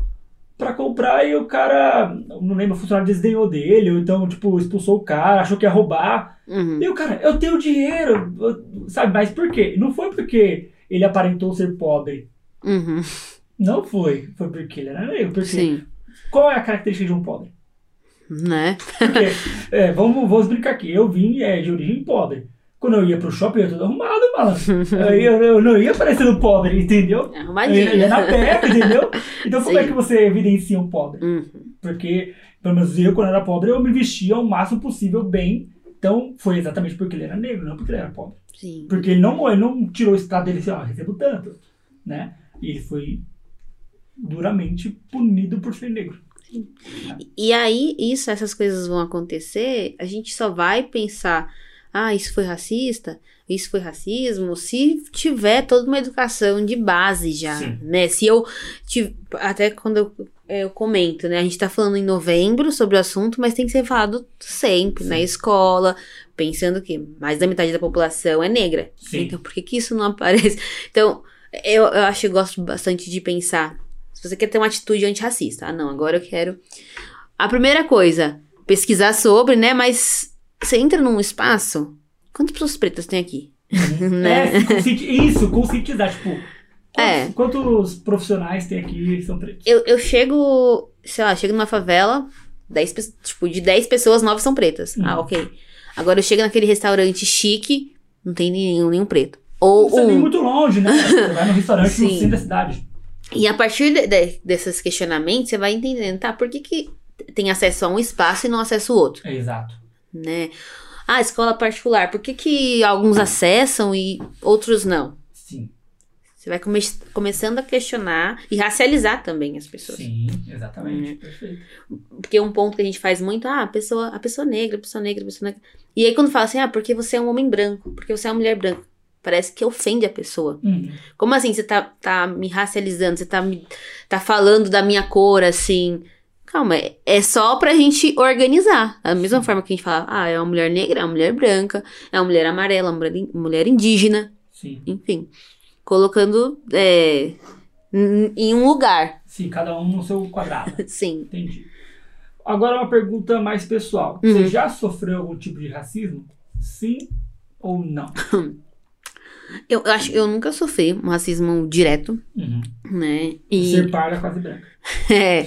pra comprar e o cara, não lembro, o funcionário desdenhou dele, ou então, tipo, expulsou o cara, achou que ia roubar. Uhum. E o cara, eu tenho dinheiro, eu- sabe? Mas por quê? Não foi porque ele aparentou ser pobre. Uhum. Não foi. Foi porque ele era negro. Porque Sim. qual é a característica de um pobre? Né? Porque, é, vamos, vamos brincar aqui. Eu vim é, de origem pobre. Quando eu ia pro shopping, eu ia todo arrumado. (laughs) Aí eu, eu não ia parecendo pobre, entendeu? Eu ia, eu ia na Arrumadinho. perna, entendeu? Então como é Sim. que você evidencia um pobre? Uhum. Porque Pelo menos eu, quando era pobre, eu me vestia o máximo possível bem. Então, foi exatamente porque ele era negro, não porque ele era pobre. Sim. Porque ele não, ele não tirou o estado dele assim, ó, recebo tanto, né? E ele foi duramente punido por ser negro. E aí, isso, essas coisas vão acontecer, a gente só vai pensar, ah, isso foi racista, isso foi racismo, se tiver toda uma educação de base já, Sim. né? Se eu, tive, até quando eu, eu comento, né? A gente tá falando em novembro sobre o assunto, mas tem que ser falado sempre, Sim. na escola, pensando que mais da metade da população é negra. Sim. Então, por que que isso não (laughs) aparece? Então, eu, eu acho que gosto bastante de pensar. Se você quer ter uma atitude antirracista, ah, não, agora eu quero. A primeira coisa, pesquisar sobre, né? Mas você entra num espaço. Quantas pessoas pretas tem aqui? (laughs) né? É, conscienti- isso, conscientizar, tipo, É. quantos, quantos profissionais tem aqui que são pretos? Eu, eu chego, sei lá, chego numa favela, 10, pe- tipo, de 10 pessoas, 9 são pretas. Hum. Ah, ok. Agora eu chego naquele restaurante chique, não tem nenhum, nenhum preto. Ou Você nem um. muito longe, né? (laughs) Você vai no restaurante no centro da cidade. E a partir de- de- desses questionamentos, você vai entendendo, tá? Por que, que tem acesso a um espaço e não acesso ao outro, É, exato. né? Ah, escola particular, por que, que alguns acessam e outros não? Sim, Você vai come começando a questionar e racializar também as pessoas. sim, exatamente. Perfeito. Porque um ponto que a gente faz muito, ah, a pessoa, a pessoa negra, a pessoa negra, a pessoa negra. E aí quando fala assim, ah, porque você é um homem branco, porque você é uma mulher branca, parece que ofende a pessoa. Uhum. Como assim você tá, tá me racializando, você tá, me, tá falando da minha cor, assim... Calma, é, é só pra gente organizar. Da mesma forma que a gente fala, ah, é uma mulher negra, é uma mulher branca, é uma mulher amarela, uma mulher, mulher indígena, Sim. enfim. Colocando é, em um lugar, Sim, cada um no seu quadrado. (laughs) sim. Entendi. Agora uma pergunta mais pessoal. Uhum. Você já sofreu algum tipo de racismo? Sim ou não? (laughs) Eu, eu acho eu nunca sofri um racismo direto, Uhum. né? E, Ser parda quase branca. (laughs) é,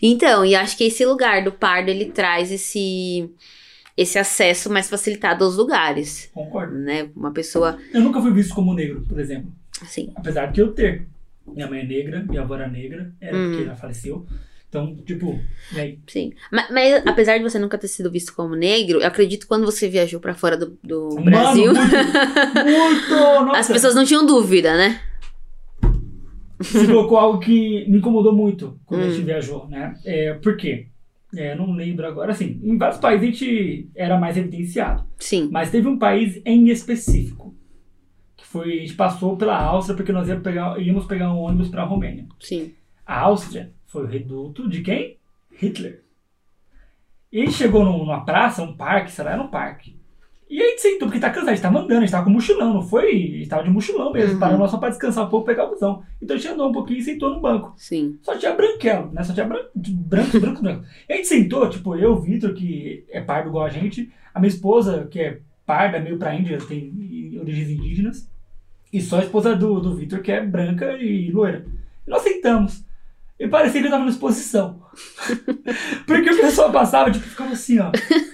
então, e acho que esse lugar do pardo, ele traz esse, esse acesso mais facilitado aos lugares, Concordo. né? Uma pessoa, Eu nunca fui visto como negro, por exemplo. assim, Apesar de eu ter. Minha mãe é negra, minha avó era negra, era porque ela faleceu. Então, tipo, e aí? sim. Mas, mas apesar de você nunca ter sido visto como negro, eu acredito que quando você viajou pra fora do, do Mano, Brasil, muito, muito! (laughs) Nossa, as pessoas não tinham dúvida, né? Você (laughs) colocou algo que me incomodou muito quando a Hum. gente viajou, né? É, por quê? É, não lembro agora. Assim, em vários países a gente era mais evidenciado. Sim. Mas teve um país em específico. Que foi, a gente passou pela Áustria porque nós íamos pegar, íamos pegar um ônibus para a Romênia. Sim. A Áustria foi o reduto de quem? Hitler. E a gente chegou num- numa praça, um parque, sei lá, era um parque. E aí a gente sentou, porque tá cansado, a gente tava andando, a gente tava com mochilão, não foi? A gente tava de mochilão mesmo, Uhum. lá só pra descansar um pouco, pegar o busão. Então a gente andou um pouquinho e sentou no banco. Sim. Só tinha branquelo, né? Só tinha branco, branco, branco, branco. E a gente sentou, tipo, eu, o Vitor, que é pardo igual a gente, a minha esposa, que é parda, meio pra Índia, tem origens indígenas, e só a esposa do, do Vitor, que é branca e loira. E nós sentamos. E parecia que eu tava na exposição. (laughs) Porque o pessoal passava, tipo, ficava assim, ó.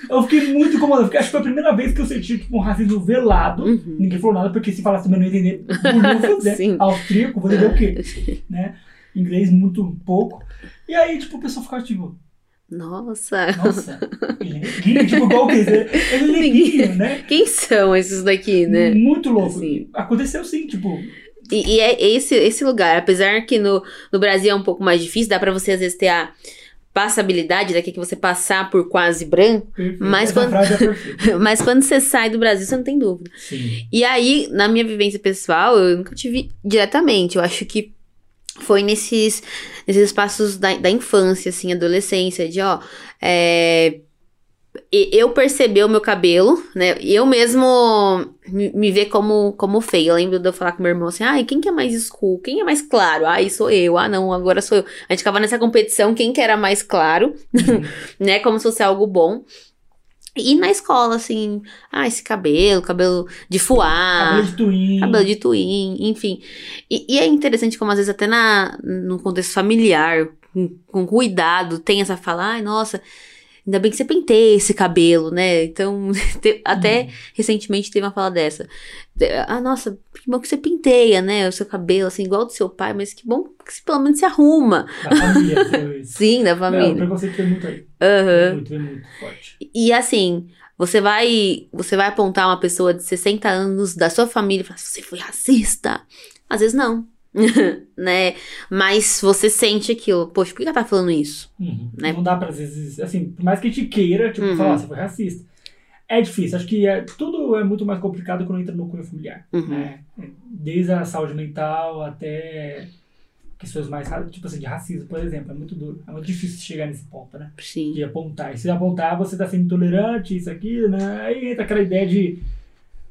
Eu fiquei muito incomodado, porque acho que foi a primeira vez que eu senti tipo, um racismo velado. Uhum. Ninguém falou nada, porque se falasse também eu não ia entender bolhufas, (laughs) né? Austríaco, vou entender o quê? (laughs) né? Inglês muito pouco. E aí, tipo, o pessoal ficava tipo, Nossa. nossa, ele neguinho, tipo, igual o quê? Ele é neguinho, né? Quem são esses daqui, né? Muito louco. Sim. Aconteceu sim, tipo, E, e é esse, esse lugar, apesar que no, no Brasil é um pouco mais difícil, dá pra você às vezes ter a passabilidade daqui que você passar por quase branco, perfeito. Mas quando- é (laughs) mas quando você sai do Brasil, você não tem dúvida. Sim. E aí, na minha vivência pessoal, eu nunca tive diretamente. Eu acho que foi nesses, nesses espaços da, da infância, assim, adolescência, de ó. é, eu perceber o meu cabelo, né? Eu mesmo me, ver como, como feio. Eu lembro de eu falar com meu irmão assim: ai, quem que é mais escuro? Quem é mais claro? Ai, sou eu. Ah, não, agora sou eu. A gente ficava nessa competição, quem que era mais claro, Uhum. (laughs) né? Como se fosse algo bom. E na escola, assim, ah, esse cabelo, cabelo de fuá. Cabelo de twin. Cabelo de twin, enfim. E, e é interessante como às vezes até na, no contexto familiar, com, com cuidado, tem essa fala, ai, nossa, Ainda bem que você penteia esse cabelo, né? Então, (laughs) te- até recentemente teve uma fala dessa. De- Ah, nossa, que bom que você penteia, né? O seu cabelo, assim, igual do seu pai, mas que bom que você pelo menos se arruma. Da família, (laughs) foi. Sim, da Não, o família. preconceito tem muito aí. Aham. Muito, é muito forte. E assim, você vai, você vai apontar uma pessoa de 60 anos da sua família e falar, você foi racista? Às vezes não. (laughs) né? Mas você sente aquilo, poxa, por que ela tá falando isso? Uhum. Né? Não dá pra, às vezes, assim, por mais que a gente queira, tipo, Uhum. falar, você foi racista. É difícil, acho que é, tudo é muito mais complicado quando entra no cunho familiar, Uhum. né? Desde a saúde mental até questões mais, ra- tipo assim, de racismo, por exemplo, é muito duro. É muito difícil chegar nesse ponto, né? Sim. De apontar. E se apontar, você tá sendo intolerante, isso aqui, né? Aí entra aquela ideia de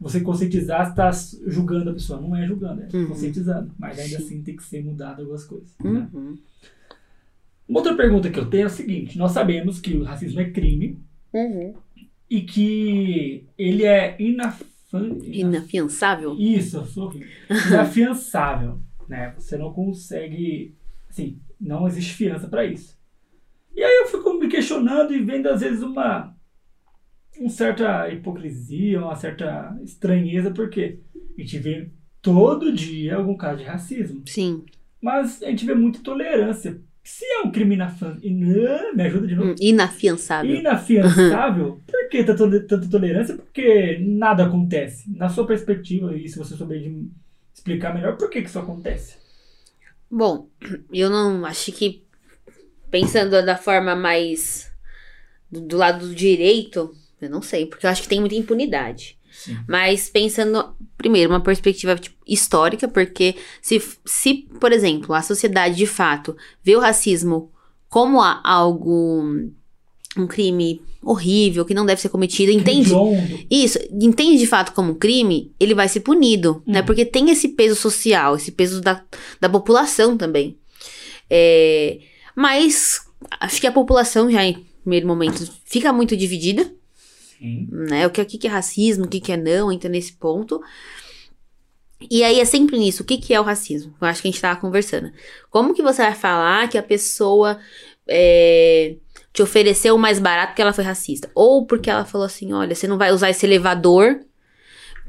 você conscientizar, você tá julgando a pessoa. Não é julgando, é Uhum. conscientizando. Mas ainda Sim. assim tem que ser mudado algumas coisas. né? Uhum. Uma outra pergunta que eu tenho é a seguinte: nós sabemos que o racismo é crime Uhum. e que ele é inafan... Inafiançável? Isso, eu sou. Inafiançável, né? Você não consegue, assim, não existe fiança para isso. E aí eu fico me questionando e vendo às vezes uma uma certa hipocrisia, uma certa estranheza, porque a gente vê todo dia algum caso de racismo. Sim. Mas a gente vê muita tolerância. Se é um crime inafan... ina- Me ajuda de novo. Hum, Inafiançável. Inafiançável? Por que tanta, tanta tolerância? Porque nada acontece. Na sua perspectiva, e se você souber de explicar melhor, por que, que isso acontece? Bom, eu não acho que pensando da forma mais do, do lado do direito, eu não sei, porque eu acho que tem muita impunidade. Sim. Mas pensando, primeiro, uma perspectiva tipo, histórica, porque se, se, por exemplo, a sociedade de fato vê o racismo como algo, um crime horrível, que não deve ser cometido, entende? Isso, entende de fato como um crime, ele vai ser punido, né? Uhum. Porque tem esse peso social, esse peso da, da população também. É, mas acho que a população já em primeiro momento fica muito dividida, Sim. né? O que, o que que é racismo, o que, que é não, entra nesse ponto. E aí é sempre nisso, o que, que é o racismo? Eu acho que a gente tava conversando. Como que você vai falar que a pessoa é, te ofereceu o mais barato porque ela foi racista? Ou porque ela falou assim, olha, você não vai usar esse elevador.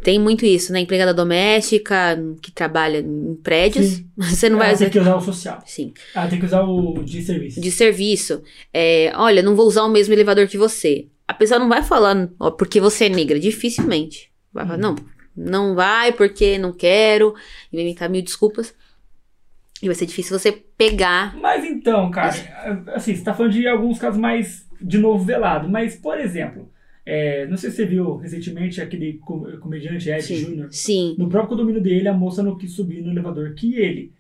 Tem muito isso, né? Empregada doméstica, que trabalha em prédios. Sim. (laughs) Você não vai Ela usar... tem que usar o social. Sim Ela tem que usar o de serviço. de serviço, é, olha, não vou usar o mesmo elevador que você. A pessoa não vai falar, ó, porque você é negra, dificilmente. Vai falar, não, não vai porque não quero, e vai inventar mil desculpas. E vai ser difícil você pegar. Mas então, cara, assim, você tá falando de alguns casos mais, de novo, velado. Mas, por exemplo, é, não sei se você viu recentemente aquele com- comediante Ed Sim. Júnior. Sim, No próprio condomínio dele, a moça não quis subir no elevador que ele.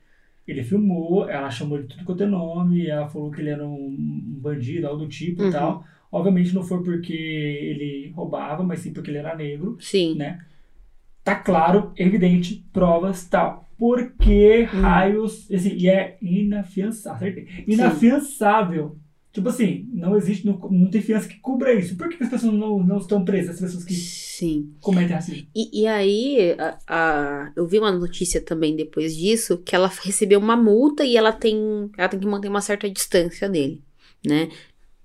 Ele filmou, ela chamou de tudo quanto é nome, ela falou que ele era um bandido, algo do tipo Uhum. e tal. Obviamente não foi porque ele roubava, mas sim porque ele era negro, sim. né? Tá claro, evidente, provas tal. Por que Hum. raios. Assim, e é inafiançável. acertei. Inafiançável. Tipo assim, não existe, não, não tem fiança que cubra isso. Por que, as pessoas não, não estão presas, as pessoas que Sim. cometem racismo? E, e aí, a- a- eu vi uma notícia também depois disso, que ela recebeu uma multa e ela tem, ela tem que manter uma certa distância dele, né?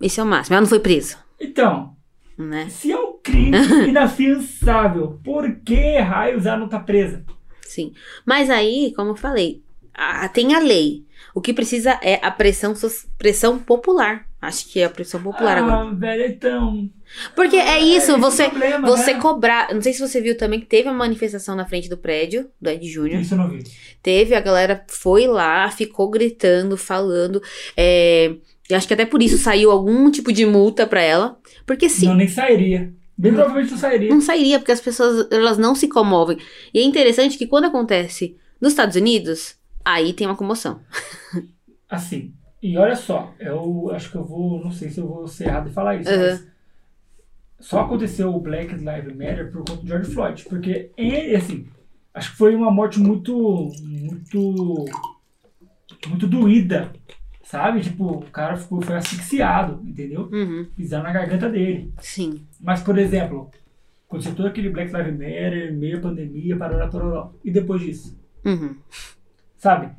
Esse é o máximo. Ela não foi presa, Então, né? Se é um crime (laughs) inafiançável, por que raios ela não tá presa? Sim. Mas aí, como eu falei, a- tem a lei. O que precisa é a pressão, pressão popular. Acho que é a pressão popular agora. ah, velho, então. Porque é isso, esse você, problema, você né? cobrar. Não sei se você viu também que teve uma manifestação na frente do prédio do Ed Júnior. Isso eu não vi. Teve, a galera foi lá, ficou gritando, falando. É, e acho que até por isso saiu algum tipo de multa pra ela. Porque sim, Não, nem sairia. Bem provavelmente não sairia. não sairia, porque as pessoas elas não se comovem. E é interessante que quando acontece nos Estados Unidos, aí tem uma comoção. (laughs) Assim, e olha só, eu acho que eu vou, não sei se eu vou ser errado em falar isso, Uhum. mas só aconteceu o Black Lives Matter por conta do George Floyd, porque assim, acho que foi uma morte muito, muito, muito doída, sabe? Tipo, o cara ficou, foi asfixiado, entendeu? Uhum, Pisaram na garganta dele. sim. Mas, por exemplo, aconteceu todo aquele Black Lives Matter, meio pandemia, parará, parará. E depois disso, Uhum, sabe?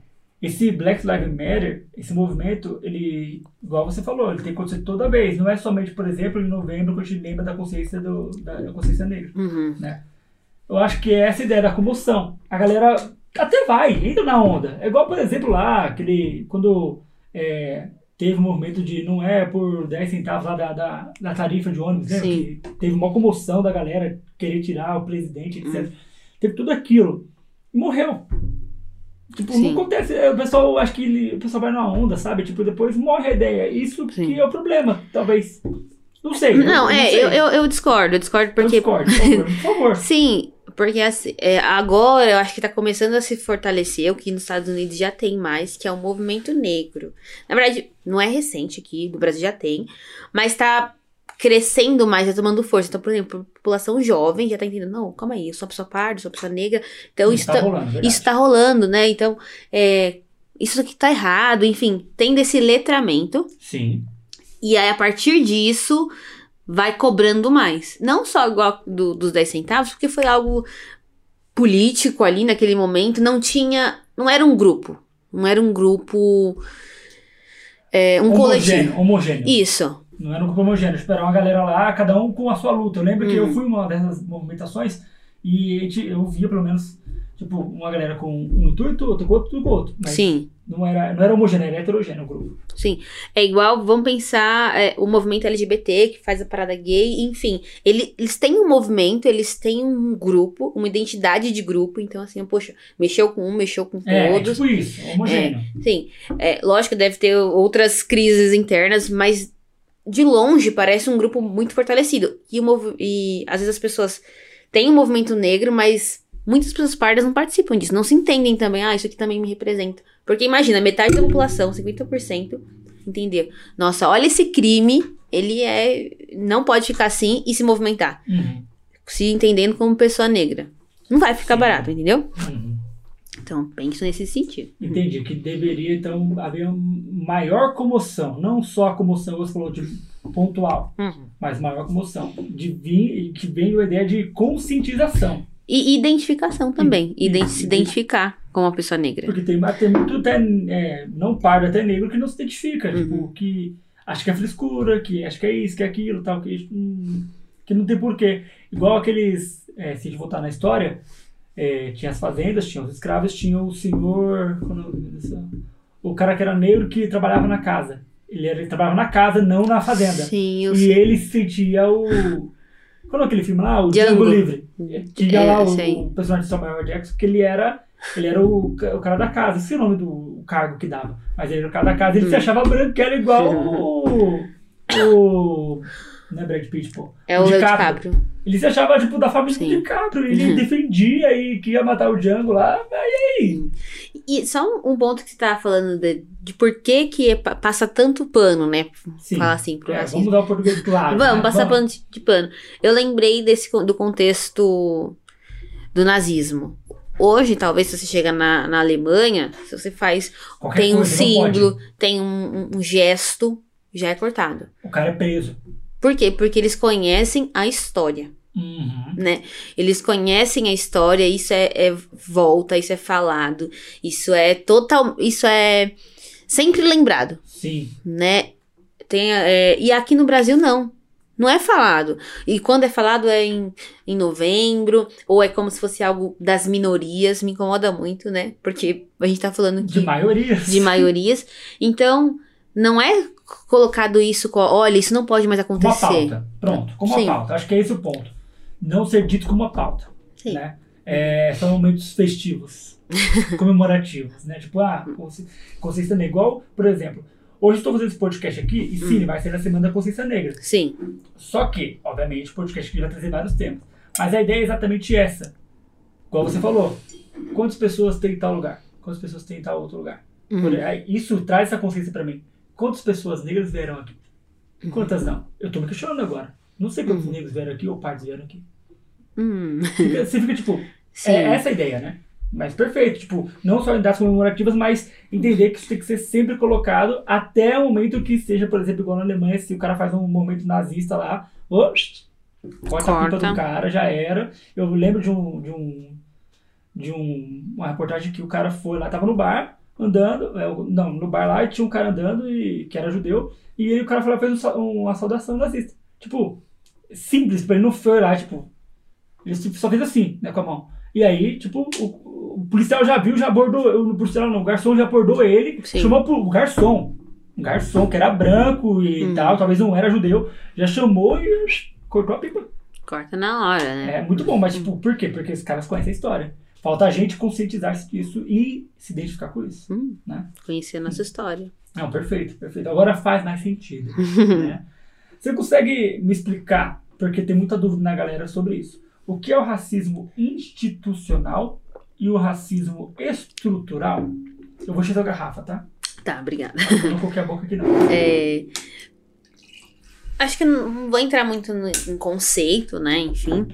esse Black Lives Matter, esse movimento, ele, igual você falou, ele tem que acontecer toda vez. Não é somente, por exemplo, em novembro que a gente lembra da consciência, do, da, da consciência negra. Uhum. Né? Eu acho que é essa ideia da comoção. A galera até vai, entra na onda. É igual, por exemplo, lá, aquele. Quando é, teve um movimento de não é por 10 centavos lá da, da, da tarifa de ônibus, né? Que teve uma comoção da galera querer tirar o presidente, etc. Uhum. Teve tudo aquilo. E morreu. Tipo, Sim. não acontece. O pessoal, acho que ele, o pessoal vai na onda, sabe? Tipo, depois morre a ideia. Isso Sim. que é o problema, talvez. Não sei. Não, eu, é, sei. Eu, eu, eu, discordo, eu discordo porque. Eu discordo, por favor. Por favor. (laughs) Sim, porque assim, é, agora eu acho que tá começando a se fortalecer o que nos Estados Unidos já tem mais, que é o movimento negro. Na verdade, não é recente aqui, no Brasil já tem, mas tá crescendo mais, tá tomando força. Então, por exemplo, a população jovem já tá entendendo, não, calma aí, eu sou uma pessoa parda, sou uma pessoa negra. Então, isso, isso tá, rolando, isso tá rolando, né? Então, é, isso aqui tá errado, enfim, tem desse letramento. Sim. E aí, a partir disso, vai cobrando mais. Não só igual do, dos 10 centavos, porque foi algo político ali naquele momento, não tinha. Não era um grupo. Não era um grupo. É, um homogêneo, coletivo. Homogêneo. Isso. Não era um grupo homogêneo, esperar uma galera lá, cada um com a sua luta. Eu lembro hum. que eu hum. fui uma dessas movimentações e eu via pelo menos, tipo, uma galera com um intuito, outro com outro, com outro. Mas Sim. Não era, não era homogêneo, era heterogêneo o grupo. Sim. É igual, vamos pensar é, o movimento LGBT que faz a parada gay, enfim. Ele, eles têm um movimento, eles têm um grupo, uma identidade de grupo. Então, assim, poxa, mexeu com um, mexeu com é, todos. É, tipo isso, homogêneo. É, sim. É, lógico deve ter outras crises internas, mas de longe parece um grupo muito fortalecido. E, o e às vezes as pessoas têm um movimento negro, mas muitas pessoas pardas não participam disso, não se entendem também, ah, isso aqui também me representa. Porque imagina, metade da população, 50%, entender, nossa, olha esse crime, ele é não pode ficar assim e se movimentar. Uhum. Se entendendo como pessoa negra. Não vai ficar Sim. barato, entendeu? Uhum. Então, penso nesse sentido. Entendi, que deveria, então, haver maior comoção. Não só a comoção, você falou, de pontual, uhum. mas maior comoção. De vir, que vem a ideia de conscientização. E identificação também. E, Ident se identificar como uma pessoa negra. Porque tem, tem muito até, é, não pardo, até negro, que não se identifica. Uhum. Tipo, que acha que é frescura, que acha que é isso, que é aquilo, tal, que, hum, que não tem porquê. Igual aqueles, é, se a gente voltar na história, é, tinha as fazendas, tinha os escravos, tinha o senhor. O cara que era negro que trabalhava na casa. Ele, era, ele trabalhava na casa, não na fazenda. Sim, eu e sei. ele sentia o. Qual é aquele filme lá? O Django, Django Livre. Ia É, lá o, o personagem de Samuel Jackson, que ele era. Ele era o, o cara da casa, esqueci o nome do o cargo que dava. Mas ele era o cara da casa, ele se Hum. achava branco, que era igual o. o não é Brad Pitt, pô. É o DiCaprio. DiCaprio. Ele se achava, tipo, da família Sim. do DiCaprio. Ele Uhum. defendia e que ia matar o Django lá. Aí, aí. E só um, um ponto que você tava falando de, de por que que pa- passa tanto pano, né? Sim. Falar assim pro É, racismo. vamos dar o português claro. Vamos né? passar pano de, de pano. Eu lembrei desse do contexto do nazismo. Hoje, talvez, se você chega na, na Alemanha, se você faz. Qualquer tem um coisa, pode. símbolo, tem um, um- um gesto, já é cortado. O cara é preso. Por quê? Porque eles conhecem a história, Uhum. né? Eles conhecem a história, isso é, é volta, isso é falado, isso é total. Isso é sempre lembrado. Sim. né? Tem, é, e aqui no Brasil não. Não é falado. E quando é falado é em, em novembro, ou é como se fosse algo das minorias, me incomoda muito, né? Porque a gente tá falando De maiorias. de maiorias. Então, não é colocado isso com, olha, isso não pode mais Como uma acontecer. pauta. Pronto, como Sim. uma pauta. Acho que é esse o ponto. Não ser dito como uma pauta. Sim. Né? É, são momentos festivos, (laughs) comemorativos, né? Tipo, ah, consci- consciência negra. Igual, por exemplo, hoje estou fazendo esse podcast aqui e sim, Hum. vai ser na Semana da Consciência Negra. Sim. Só que, obviamente, o podcast aqui vai trazer vários temas. Mas a ideia é exatamente essa. Igual você falou. Quantas pessoas tem em tal lugar? Quantas pessoas tem em tal outro lugar? Uhum. Isso traz essa consciência pra mim. Quantas pessoas negras vieram aqui? Uhum. Quantas não? Eu tô me questionando agora. Não sei quantos Uhum. negros vieram aqui ou partes vieram aqui. Hum. Fica- Você fica tipo, (laughs) Sim. é essa a ideia, né? Mas perfeito, tipo, não só em datas comemorativas, mas entender que isso tem que ser sempre colocado até o momento que seja, por exemplo, igual na Alemanha, se o cara faz um movimento nazista lá, ops, corta, a pipa do cara, já era. Eu lembro de um de um de um, uma reportagem que o cara foi lá, tava no bar, andando, é, não, no bar lá, e tinha um cara andando e, que era judeu, e aí o cara falou, fez um uma saudação nazista. Tipo, simples, pra ele não foi lá, tipo, ele tipo, só fez assim, né, com a mão. E aí, tipo, o policial já viu, já abordou, o policial não, o garçom já abordou ele, Sim. chamou pro o garçom, um garçom que era branco e Hum. tal, talvez não era judeu, já chamou e cortou a pipa. Corta na hora, né? É muito bom, mas tipo, por quê? Porque esses caras conhecem a história. Falta a gente conscientizar-se disso e se identificar com isso. Hum, Né? conhecer a nossa história. Não, perfeito, perfeito. Agora faz mais sentido. (laughs) né? Você consegue me explicar, porque tem muita dúvida na galera sobre isso, o que é o racismo institucional e o racismo estrutural? Eu vou encher a garrafa, tá? Tá, obrigada. Eu não coloquei a boca aqui não. É, Acho que não vou entrar muito no, em conceito, né? Enfim.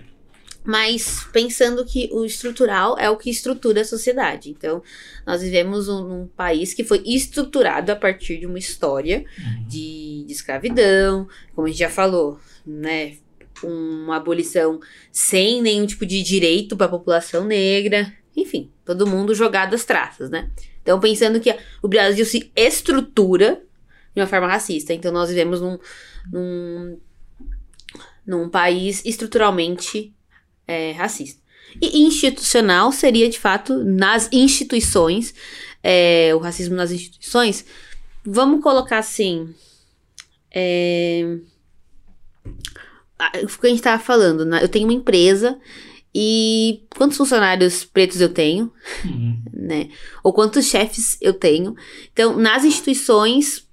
Mas pensando que o estrutural é o que estrutura a sociedade. Então, nós vivemos um, num país que foi estruturado a partir de uma história de, de escravidão, como a gente já falou, né? Uma abolição sem nenhum tipo de direito para a população negra. Enfim, todo mundo jogado às traças, né? Então, pensando que o Brasil se estrutura de uma forma racista. Então, nós vivemos num, num, num país estruturalmente é, racista. E institucional seria, de fato, nas instituições, é, o racismo nas instituições. Vamos colocar assim. É, o que a gente estava falando, né? Eu tenho uma empresa e quantos funcionários pretos eu tenho? Uhum. né? Ou quantos chefes eu tenho. Então, nas instituições,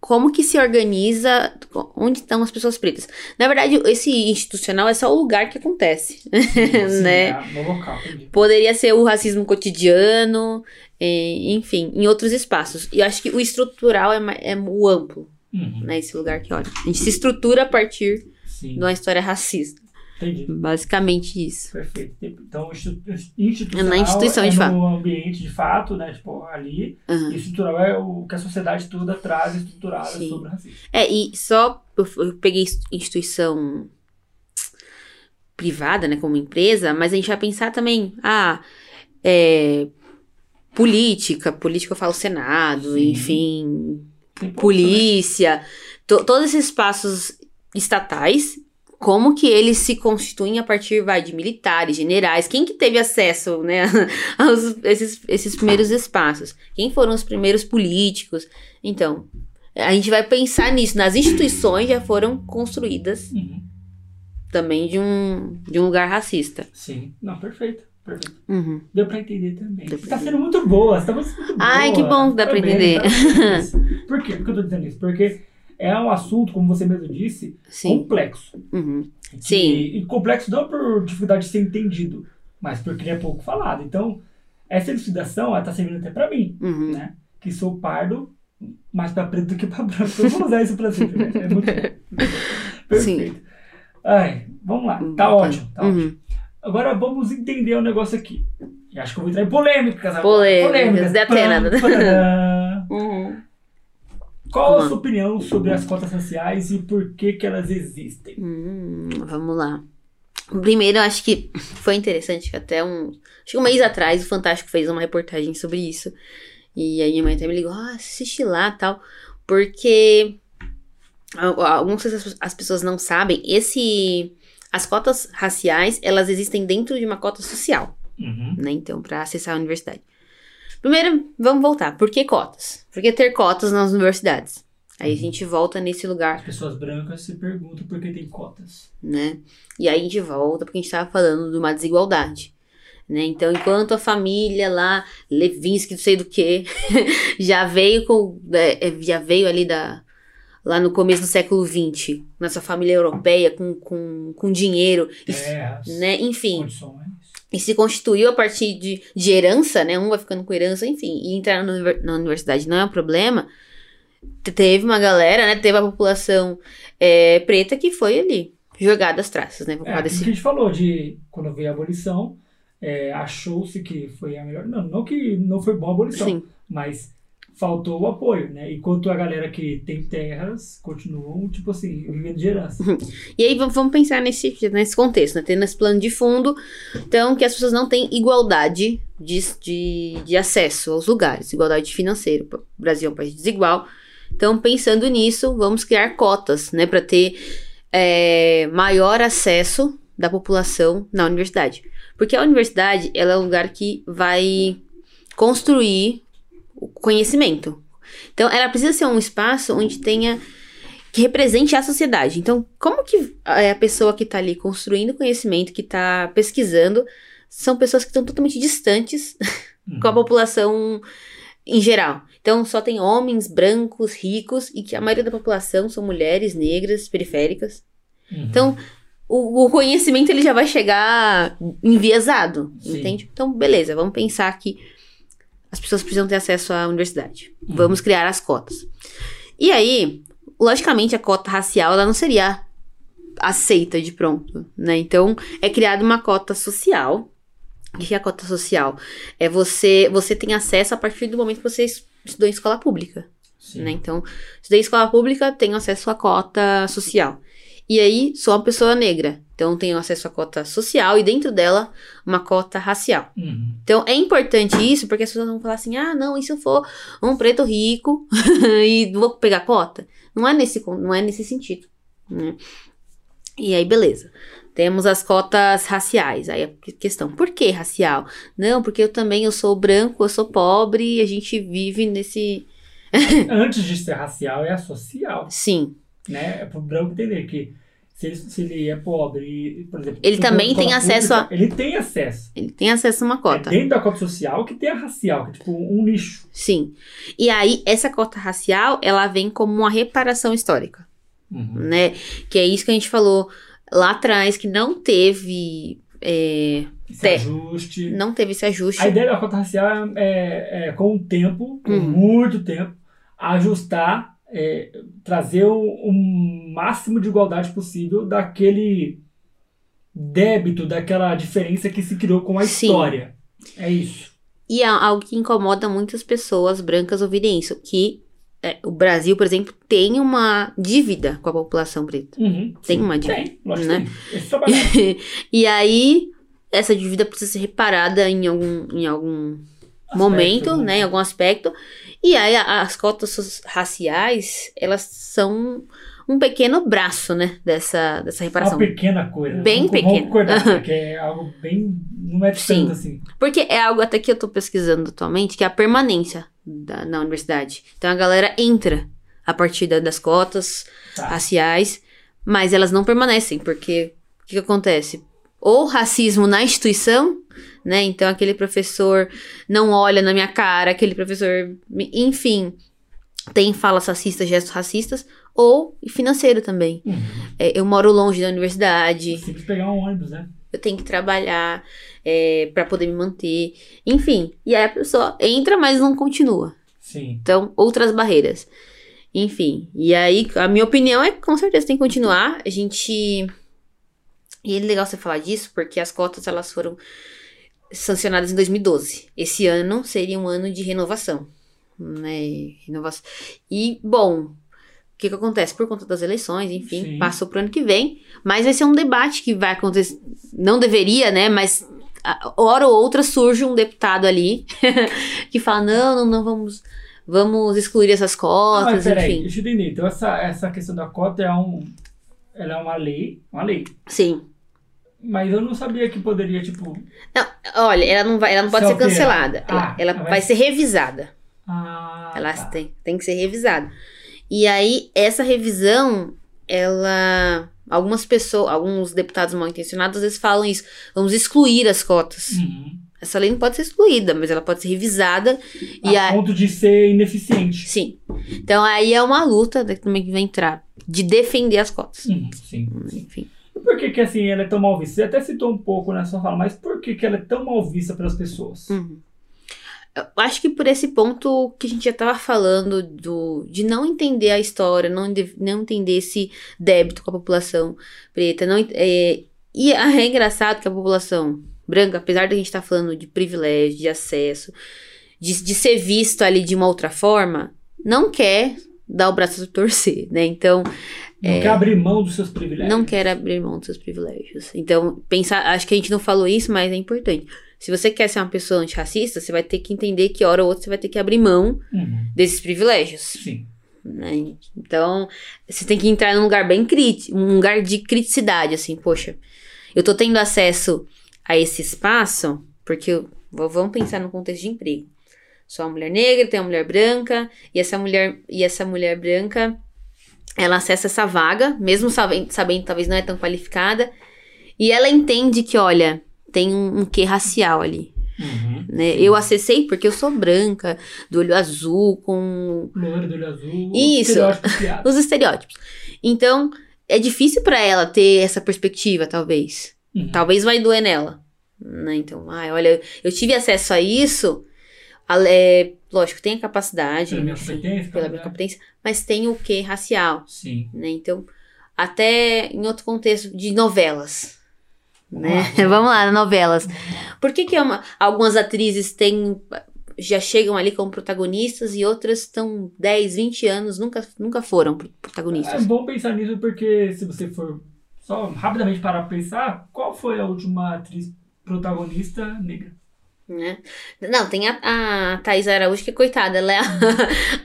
como que se organiza, onde estão as pessoas pretas? Na verdade, esse institucional é só o lugar que acontece, (laughs) Sim, né? é no local. Poderia ser o racismo cotidiano, é, enfim, em outros espaços. E eu acho que o estrutural é, é o amplo, Uhum. né? Esse lugar que olha. A gente se estrutura a partir Sim, de uma história racista. Entendi. Basicamente isso. Perfeito. Então, institu- institucional Na instituição, é de fato. no ambiente de fato, né? Tipo, ali. Aham. E estrutural é o que a sociedade toda traz estruturada Sim. sobre o racismo. É, e só eu, peguei ins- instituição privada, né, como empresa, mas a gente vai pensar também, ah, é, política, política eu falo Senado, Sim. enfim, Tem polícia, to- todos esses espaços estatais, como que eles se constituem a partir, vai, de militares, generais, quem que teve acesso, né, (laughs) aos esses, esses primeiros espaços? Quem foram os primeiros políticos? Então, a gente vai pensar nisso, nas instituições já foram construídas Uhum. também de um, de um lugar racista. Sim. Não, perfeito. Perfeito. Uhum. Deu pra entender também. Deu Você pra tá sendo muito boa, você tá muito boa. Ai, que bom que dá pra Parabéns, entender. parabéns. (laughs) Por quê? Por que eu tô dizendo isso? Porque é um assunto, como você mesmo disse, Sim. complexo. Uhum. Que- Sim. E complexo não por dificuldade de ser entendido, mas porque ele é pouco falado. Então, essa elucidação, ela tá servindo até pra mim, Uhum. né? Que sou pardo, mais pra preto do que pra branco. Eu vou usar isso pra sempre, né? É muito bom. (laughs) Perfeito. Ai, vamos lá. Tá Uhum. ótimo, tá ótimo. Uhum. Agora vamos entender o negócio aqui. E acho que eu vou entrar em polêmicas agora. Polêmicas, de Atena. Pam, pam. (laughs) Uhum. Qual a Vamos sua opinião sobre as cotas raciais e por que que elas existem? Hum, vamos lá. Primeiro, eu acho que foi interessante que até um. Acho que um mês atrás o Fantástico fez uma reportagem sobre isso. E aí minha mãe até me ligou, ah, assiste lá tal. Porque al- algumas as as pessoas não sabem, esse. As cotas raciais, elas existem dentro de uma cota social. Uhum. né? Então, para acessar a universidade. Primeiro, vamos voltar. Por que cotas? Por que ter cotas nas universidades? Aí a gente volta nesse lugar, As pessoas brancas se perguntam por que tem cotas. né? E aí a gente volta porque a gente estava falando de uma desigualdade. Né? Então, enquanto a família lá, Levinsky, não sei do que, (laughs) já veio com. é, é, já veio ali da. Lá no começo do século XX, nessa família europeia, com, com, com dinheiro, Terras, né? Enfim. condições. E se constituiu a partir de, de herança, né? Um vai ficando com herança, enfim. E entrar na univer- na universidade não é um problema. Te- Teve uma galera, né? Teve a população é, preta que foi ali, jogada às traças, né? Por É, aquilo desse... que a gente falou de quando veio a abolição, é, achou-se que foi a melhor. Não, não que não foi boa a abolição, Sim. mas faltou o apoio, né? Enquanto a galera que tem terras continuam, tipo assim, vivendo de herança. E aí vamos vamos pensar nesse, nesse contexto, né? Tendo esse plano de fundo, então que as pessoas não têm igualdade de, de, de acesso aos lugares, igualdade financeira. O Brasil é um país desigual. Então, pensando nisso, vamos criar cotas, né, para ter é, maior acesso da população na universidade. Porque a universidade, ela é um lugar que vai construir o conhecimento. Então, ela precisa ser um espaço onde tenha que represente a sociedade. Então, como que é, a pessoa que está ali construindo conhecimento, que está pesquisando, são pessoas que estão totalmente distantes uhum. (laughs) com a população em geral. Então, só tem homens brancos, ricos, e que a maioria da população são mulheres negras, periféricas. Uhum. Então, o, o, conhecimento ele já vai chegar enviesado, Sim. entende? Então, beleza, vamos pensar que as pessoas precisam ter acesso à universidade. Uhum. Vamos criar as cotas. E aí, logicamente, a cota racial ela não seria aceita de pronto, né? Então, é criada uma cota social. O que é a cota social? É você, você tem acesso a partir do momento que você estudou em escola pública. Né? Então, estudei em escola pública, tenho acesso à cota social. E aí, sou uma pessoa negra. Então, tenho acesso à cota social e dentro dela, uma cota racial. Uhum. Então, é importante isso porque as pessoas vão falar assim: ah, não, e se eu for um preto rico (laughs) e vou pegar cota? Não é nesse, não é nesse sentido. Né? E aí, beleza. Temos as cotas raciais. Aí a questão, por que racial? Não, porque eu também eu sou branco, eu sou pobre e a gente vive nesse. Antes de ser racial, é social. Sim né? É pro branco entender que se ele, se ele é pobre, por exemplo. Ele também tem acesso pública, a. Ele tem acesso. Ele tem acesso a uma cota. É dentro da cota social que tem a racial, que é tipo um nicho. Sim. E aí, essa cota racial, ela vem como uma reparação histórica. Uhum. Né? Que é isso que a gente falou lá atrás, que não teve. É, esse te... ajuste. Não teve esse ajuste. A ideia da cota racial é, é, é com o tempo, com uhum. muito tempo, ajustar é, trazer o, o, máximo de igualdade possível daquele débito, daquela diferença que se criou com a Sim. história. É isso. E é algo que incomoda muitas pessoas brancas ouvirem isso, que é, o Brasil, por exemplo, tem uma dívida com a população preta. Uhum, tem uma dívida. Tem, lógico né? Tem. (laughs) e aí, essa dívida precisa ser reparada em algum, em algum aspecto, momento, né? né? Em algum aspecto. E aí as cotas raciais, elas são um pequeno braço, né, dessa, dessa reparação. Uma pequena coisa. Bem pequena. Vamos concordar, porque é algo bem... não é tanto assim. Porque é algo até que eu tô pesquisando atualmente, que é a permanência da, na universidade. Então a galera entra a partir da, das cotas tá. raciais, mas elas não permanecem, porque o que, que acontece? Ou racismo na instituição, né? Então aquele professor não olha na minha cara, aquele professor, enfim, tem falas racistas, gestos racistas, ou financeiro também. Uhum. É, eu moro longe da universidade. Você tem que pegar um ônibus, né? Eu tenho que trabalhar é, para poder me manter. Enfim, e aí a pessoa entra, mas não continua. Sim. Então, outras barreiras. Enfim, e aí a minha opinião é que com certeza tem que continuar. A gente. E é legal você falar disso, porque as cotas elas foram sancionadas em 2012. Esse ano seria um ano de renovação. Né? Renovação. E, bom, o que, que acontece? Por conta das eleições, enfim, Sim. passou pro ano que vem. Mas vai ser um debate que vai acontecer. Não deveria, né? Mas hora ou outra surge um deputado ali (laughs) que fala: não, não, não vamos. Vamos excluir essas cotas, ah, mas peraí, enfim. Deixa eu entender. Então, essa, essa questão da cota é um. Ela é uma lei. Uma lei. Sim. Mas eu não sabia que poderia, tipo. Não, olha, ela não, vai, ela não pode ser cancelada. Ah, ela, ela vai, ser revisada. Ah, ela tá. tem, tem que ser revisada. E aí, essa revisão, ela. Algumas pessoas, alguns deputados mal intencionados, às vezes falam isso. Vamos excluir as cotas. Uhum. Essa lei não pode ser excluída, mas ela pode ser revisada. A e a... ponto de ser ineficiente. Sim. Então aí é uma luta também que vai entrar de defender as cotas. Uhum, sim. Enfim por que, que assim ela é tão mal vista? Você até citou um pouco na sua fala, mas por que, que ela é tão mal vista pelas pessoas? Uhum. Eu acho que por esse ponto que a gente já estava falando do, de não entender a história, não, não entender esse débito com a população preta. Não, é, e é engraçado que a população branca, apesar de a gente estar tá falando de privilégio, de acesso, de, de ser visto ali de uma outra forma, não quer dar o braço a torcer, né? Então, Não quer abrir mão dos seus privilégios. não quer abrir mão dos seus privilégios. Então, pensar, acho que a gente não falou isso, mas é importante. Se você quer ser uma pessoa antirracista, você vai ter que entender que hora ou outra você vai ter que abrir mão Uhum. desses privilégios. Sim. né? Então, você tem que entrar num lugar bem crítico, um lugar de criticidade, assim, poxa, eu tô tendo acesso a esse espaço, porque eu- vamos pensar no contexto de emprego. Sou uma mulher negra, tenho uma mulher branca, e essa mulher, e essa mulher branca, ela acessa essa vaga, mesmo sabendo, sabendo que talvez não é tão qualificada, e ela entende que, olha, tem um, um quê racial ali. Uhum. Né? Eu acessei porque eu sou branca, do olho azul, com Loiro do olho azul. Isso. estereótipo criado. os estereótipos. Então, é difícil pra ela ter essa perspectiva, talvez. Uhum. Talvez vai doer nela. Né? Então, ai, olha, eu tive acesso a isso. É, lógico, tem a capacidade, Pela minha competência, pela minha né? competência, mas tem o que racial, Sim. né? Então, até em outro contexto de novelas. Né? (laughs) Vamos lá. Vamos lá, novelas. Por que, que é uma- algumas atrizes têm já chegam ali como protagonistas e outras estão 10, 20 anos, nunca, nunca foram pro- É protagonistas? bom pensar nisso porque se você for só rapidamente parar pra pensar, qual foi a última atriz protagonista negra? Né? Não, tem a, a Thais Araújo, que coitada, ela é a,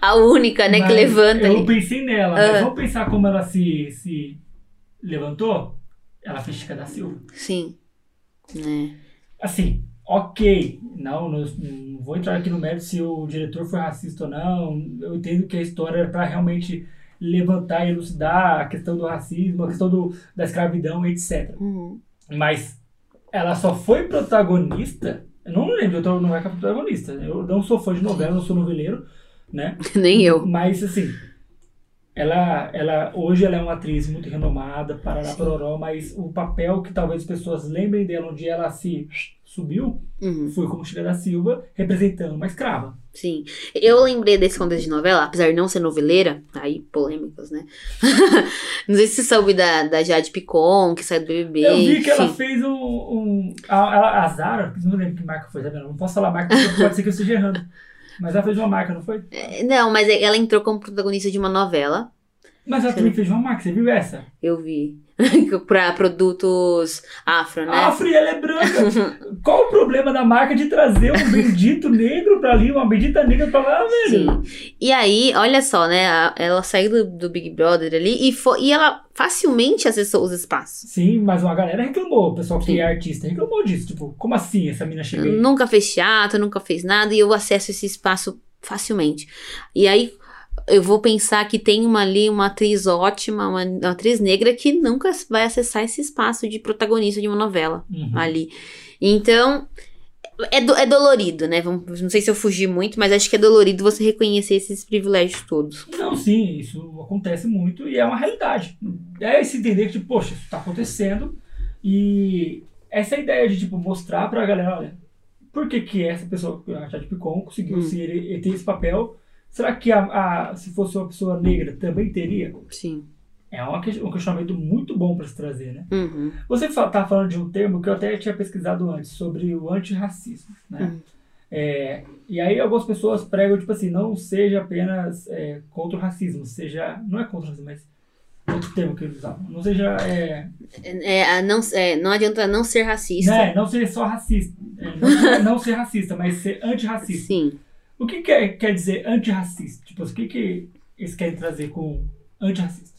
(laughs) a única, né, que Mas levanta Eu ali. pensei nela, mas Ah. vamos pensar como ela se, se levantou? Ela fez Chica da Silva. Sim. Né? Assim, ok. Não, não, não vou entrar aqui no mérito se o diretor foi racista ou não. Eu entendo que a história era para realmente levantar e elucidar a questão do racismo, a questão do, da escravidão, etc. Uhum. Mas ela só foi protagonista. Eu não lembro de outra novela é protagonista. Eu não sou fã de novela, não sou noveleiro, né? (laughs) Nem eu. Mas assim, ela, ela hoje ela é uma atriz muito renomada, parará pororó, mas o papel que talvez as pessoas lembrem dela onde ela se subiu Uhum. foi como Chica da Silva representando uma escrava. Sim. Eu lembrei desse contexto de novela, apesar de não ser noveleira, aí polêmicas, né? (laughs) não sei se você soube da, da Jade Picon, que saiu do BBB. Eu vi que ela fez um. um a, a, a Zara, não lembro que marca foi, tá vendo? Não posso falar marca porque pode ser que eu esteja errando. (laughs) Mas ela fez uma marca, não foi? É, Não, mas ela entrou como protagonista de uma novela. Mas ela também fez uma marca, você viu essa? Eu vi. (laughs) pra produtos afro, né? A Free, ela é branca. (laughs) Qual o problema da marca de trazer um bendito (laughs) negro pra ali, uma bendita negra pra lá, velho? Sim. E aí, olha só, né? Ela saiu do, do Big Brother ali e, foi, e ela facilmente acessou os espaços. Sim, mas uma galera reclamou. O pessoal que Sim. é artista reclamou disso. Tipo, como assim essa mina chega aí? Nunca fez teatro, nunca fez nada e eu acesso esse espaço facilmente. E aí eu vou pensar que tem uma ali, uma atriz ótima, uma, uma atriz negra que nunca vai acessar esse espaço de protagonista de uma novela Uhum. ali. Então. É, do- é dolorido, né? Vamos- não sei se eu fugi muito, mas acho que é dolorido você reconhecer esses privilégios todos. Não, sim, isso acontece muito e é uma realidade. É esse entender que, tipo, poxa, isso tá acontecendo e essa ideia de, tipo, mostrar pra galera, olha, por que que essa pessoa, a Jade Picon, conseguiu Hum. ser ter esse papel? Será que a, a- se fosse uma pessoa negra também teria? Sim. É uma um questionamento muito bom para se trazer, né? Uhum. Você fa- tá falando de um termo que eu até tinha pesquisado antes, sobre o antirracismo, né? Uhum. É, e aí algumas pessoas pregam, tipo assim, não seja apenas é, contra o racismo, seja... Não é contra o racismo, mas... Outro termo que eles usavam. Não seja... É, É, a não, é, não adianta não ser racista. né, não ser só racista. É, não, não ser racista, mas ser antirracista. Sim. O que quer, quer dizer antirracista? Tipo, o que, que eles querem trazer com antirracista?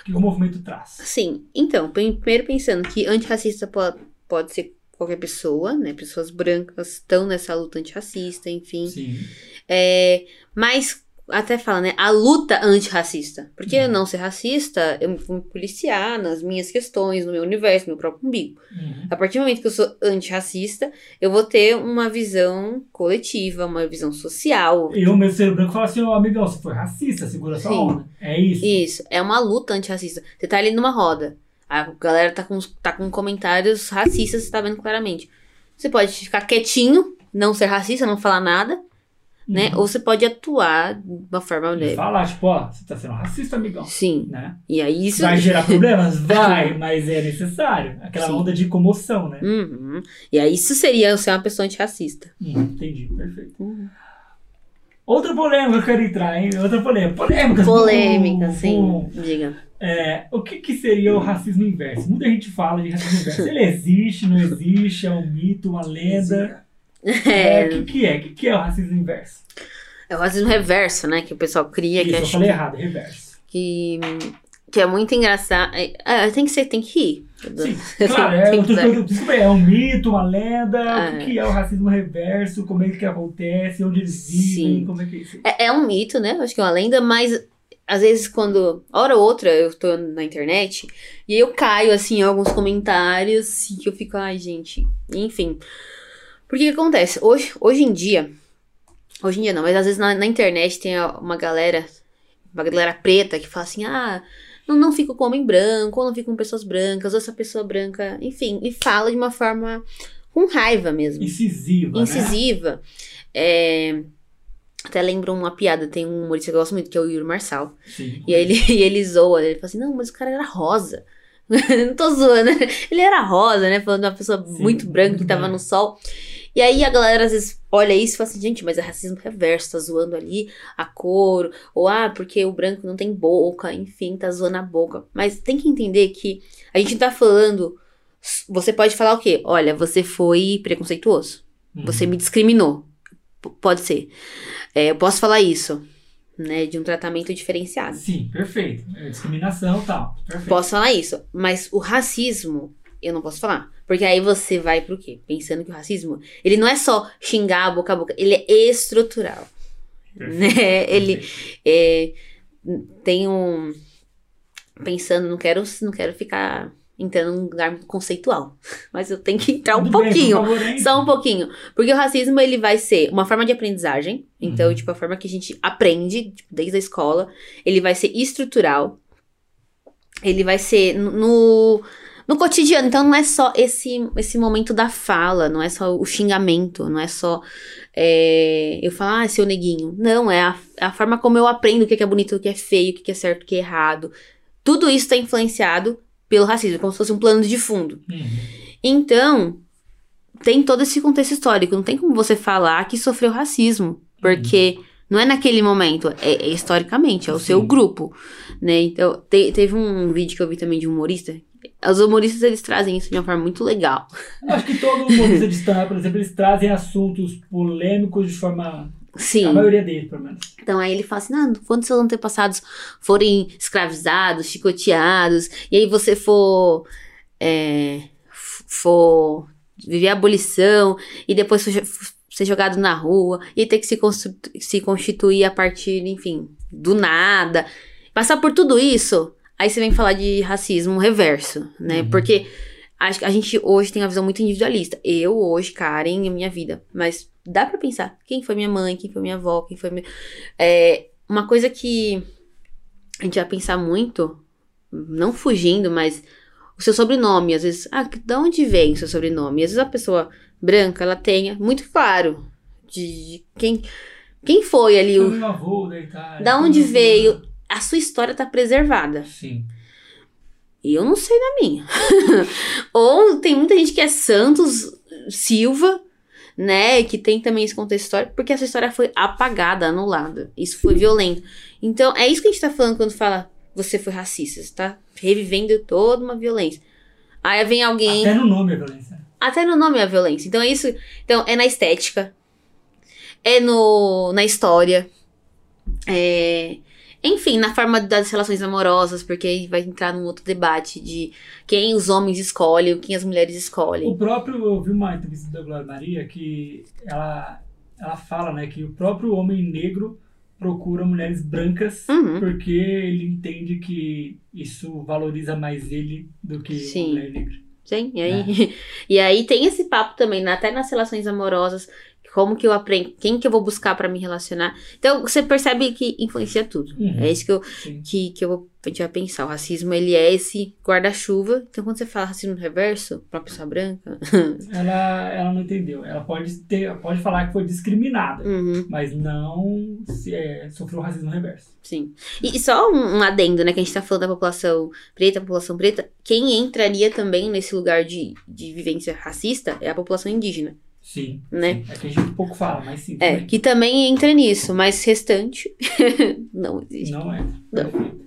O que o movimento traz? Sim. Então, prim- primeiro pensando que antirracista pode, pode ser qualquer pessoa, né? Pessoas brancas estão nessa luta antirracista, enfim. Sim. É, mas até fala, né? A luta antirracista. Porque Uhum. eu não ser racista, eu vou me policiar nas minhas questões, no meu universo, no meu próprio umbigo. Uhum. A partir do momento que eu sou antirracista, eu vou ter uma visão coletiva, uma visão social. Eu, meu ser branco, falo assim, ó, amigão, você foi racista, segura sua Sim. onda. É isso. Isso, é uma luta antirracista. Você tá ali numa roda, a galera tá com, tá com comentários racistas, você tá vendo claramente. Você pode ficar quietinho, não ser racista, não falar nada, né? Uhum. Ou você pode atuar de uma forma E leve. falar, tipo, ó, você tá sendo racista, amigão. Sim. Né? E aí isso. Vai gerar problemas? (laughs) Vai, mas é necessário. Aquela Sim. onda de comoção, né? Uhum. E aí isso seria ser uma pessoa antirracista. Uhum, entendi, perfeito. Uhum. Outra polêmica que eu quero entrar, hein? Outra polêmica. Polêmica. Polêmica, sim. Diga. É, o que, que seria o racismo inverso? Muita gente fala de racismo inverso. Ele existe, não existe, é um mito, uma lenda. É, o que, que é? O que, que é o racismo inverso? É o racismo reverso, né? Que o pessoal cria. Isso, que eu acha falei que- errado, reverso. que, que é muito engraçado. É, é, tem que ser, tem que rir. Sim, (laughs) claro, é, eu tô- desculpa, é um mito, uma lenda. O É. que, que é o racismo reverso? Como é que acontece? Onde eles vivem? Sim. Como é que é isso? É, é um mito, né? Acho que é uma lenda, mas às vezes quando, hora ou outra, eu tô na internet e eu caio, assim, em alguns comentários e eu fico, ai, gente, enfim. Porque que acontece? Hoje, hoje em dia, hoje em dia não, mas às vezes na, na internet tem uma galera, uma galera preta que fala assim, ah, não, não fico com homem branco, ou não fico com pessoas brancas, ou essa pessoa branca, enfim, e fala de uma forma com raiva mesmo Incisiva, né? incisiva. É, até lembro uma piada, tem um humorista que eu gosto muito, que é o Yuri Marçal. Sim. E aí ele, (laughs) e ele zoa, ele fala assim, não, mas o cara era rosa. (laughs) não tô zoando, ele era rosa, né? Falando de uma pessoa Sim, muito branca muito que tava branca. no sol. E aí a galera às vezes olha isso e fala assim, gente, mas é racismo reverso, tá zoando ali a cor, ou ah, porque o branco não tem boca, enfim, tá zoando a boca. Mas tem que entender que a gente não tá falando. Você pode falar o quê? Olha, você foi preconceituoso. Uhum. Você me discriminou. P- pode ser. É, eu posso falar isso, né? De um tratamento diferenciado. Sim, perfeito. É discriminação e tal. Perfeito. Posso falar isso. Mas o racismo, eu não posso falar. Porque aí você vai pro quê? Pensando que o racismo, ele não é só xingar boca a boca, ele é estrutural. Né? (laughs) Ele é, tem um. Pensando, não quero, não quero ficar entrando num lugar conceitual. (laughs) Mas eu tenho que entrar um bem, pouquinho. hein? Só um pouquinho. Porque o racismo, ele vai ser uma forma de aprendizagem. Então, Uhum. tipo, a forma que a gente aprende, tipo, desde a escola. Ele vai ser estrutural. Ele vai ser no- no, no cotidiano. Então, não é só esse, esse momento da fala. Não é só o xingamento. Não é só é, eu falar, ah, seu neguinho. Não, é a, é a forma como eu aprendo o que que é bonito, o que é feio, o que é certo, o que é errado. Tudo isso está influenciado pelo racismo. Como se fosse um plano de fundo. Uhum. Então, tem todo esse contexto histórico. Não tem como você falar que sofreu racismo. Porque não é naquele momento, é, é historicamente, é o seu Sim. grupo. Né? Então, te- teve um vídeo que eu vi também de um humorista. Os humoristas, eles trazem isso de uma forma muito legal. Acho que todo humorista (laughs) de stand por exemplo, eles trazem assuntos polêmicos de forma. Sim. A maioria deles, pelo menos. Então aí ele fala assim: ah, quando seus antepassados forem escravizados, chicoteados, e aí você for. é, for viver a abolição, e depois for ser jogado na rua, e ter que se, se constituir a partir, enfim, do nada. Passar por tudo isso, aí você vem falar de racismo reverso, né? Uhum. Porque acho que a gente hoje tem uma visão muito individualista. Eu hoje, Karen, a minha vida. Mas dá pra pensar quem foi minha mãe, quem foi minha avó, quem foi minha. É, uma coisa que a gente vai pensar muito, não fugindo, mas o seu sobrenome. Às vezes, ah, de onde vem o seu sobrenome? Às vezes a pessoa branca, ela tenha muito claro de, de quem, quem foi ali, Foi o, meu avô da Itália. da onde meu- veio. A sua história tá preservada. Sim. E eu não sei da minha. (laughs) Ou tem muita gente que é Santos Silva, né? Que tem também esse contexto histórico, porque essa história foi apagada, anulada. Isso foi violento. Então, é isso que a gente tá falando quando fala você foi racista. Você tá revivendo toda uma violência. Aí vem alguém. Até no nome é violência. Até no nome é violência. Então é isso. Então é na estética. É no na história. É, enfim, na forma das relações amorosas, porque aí vai entrar num outro debate de quem os homens escolhem, quem as mulheres escolhem. O próprio, eu vi uma entrevista da Glória Maria que ela, ela fala, né, que o próprio homem negro procura mulheres brancas Uhum. porque ele entende que isso valoriza mais ele do que Sim. uma mulher negra. Sim, e aí, (laughs) e aí tem esse papo também, né, até nas relações amorosas, como que eu aprendo, quem que eu vou buscar pra me relacionar. Então você percebe que influencia tudo. Uhum. É isso que eu, Sim. que, que eu vou, a gente vai pensar. O racismo, ele é esse guarda-chuva. Então, quando você fala racismo reverso pra pessoa branca... (laughs) Ela, ela não entendeu. Ela pode ter, pode falar que foi discriminada, uhum, mas não se, é, sofreu racismo reverso. sim. E, e só um, um adendo, né? Que a gente tá falando da população preta, população preta. Quem entraria também nesse lugar de, de vivência racista é a população indígena. Sim. Né? sim. É que a gente pouco fala, mas sim. É, também. que também entra nisso, mas restante (laughs) não existe. Não é. Não. Perfeito.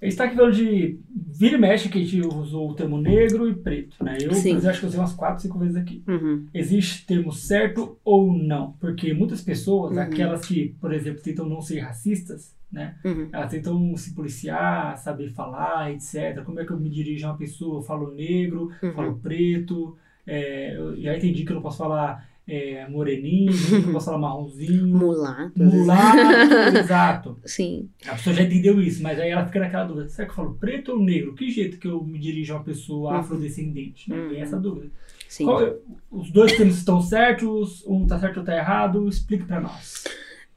A gente tá aqui falando de vira e mexe que a gente usou o termo negro e preto, né? Eu, Sim. exemplo, acho que eu usei umas 4, 5 vezes aqui. Uhum. Existe termo certo ou não? Porque muitas pessoas, Uhum. aquelas que, por exemplo, tentam não ser racistas, né? Uhum. Elas tentam se policiar, saber falar, etc. Como é que eu me dirijo a uma pessoa? Eu falo negro, Uhum. falo preto, é, eu já entendi que eu não posso falar é, moreninho, (laughs) que eu não posso falar marronzinho, Mulato. mulato, (laughs) exato. Sim. A pessoa já entendeu isso, mas aí ela fica naquela dúvida: será que eu falo preto ou negro? Que jeito que eu me dirijo a uma pessoa Uhum. afrodescendente? Né? Uhum. Tem essa dúvida. Sim. Qual os dois termos estão certos, um tá certo ou tá errado? Explique pra nós.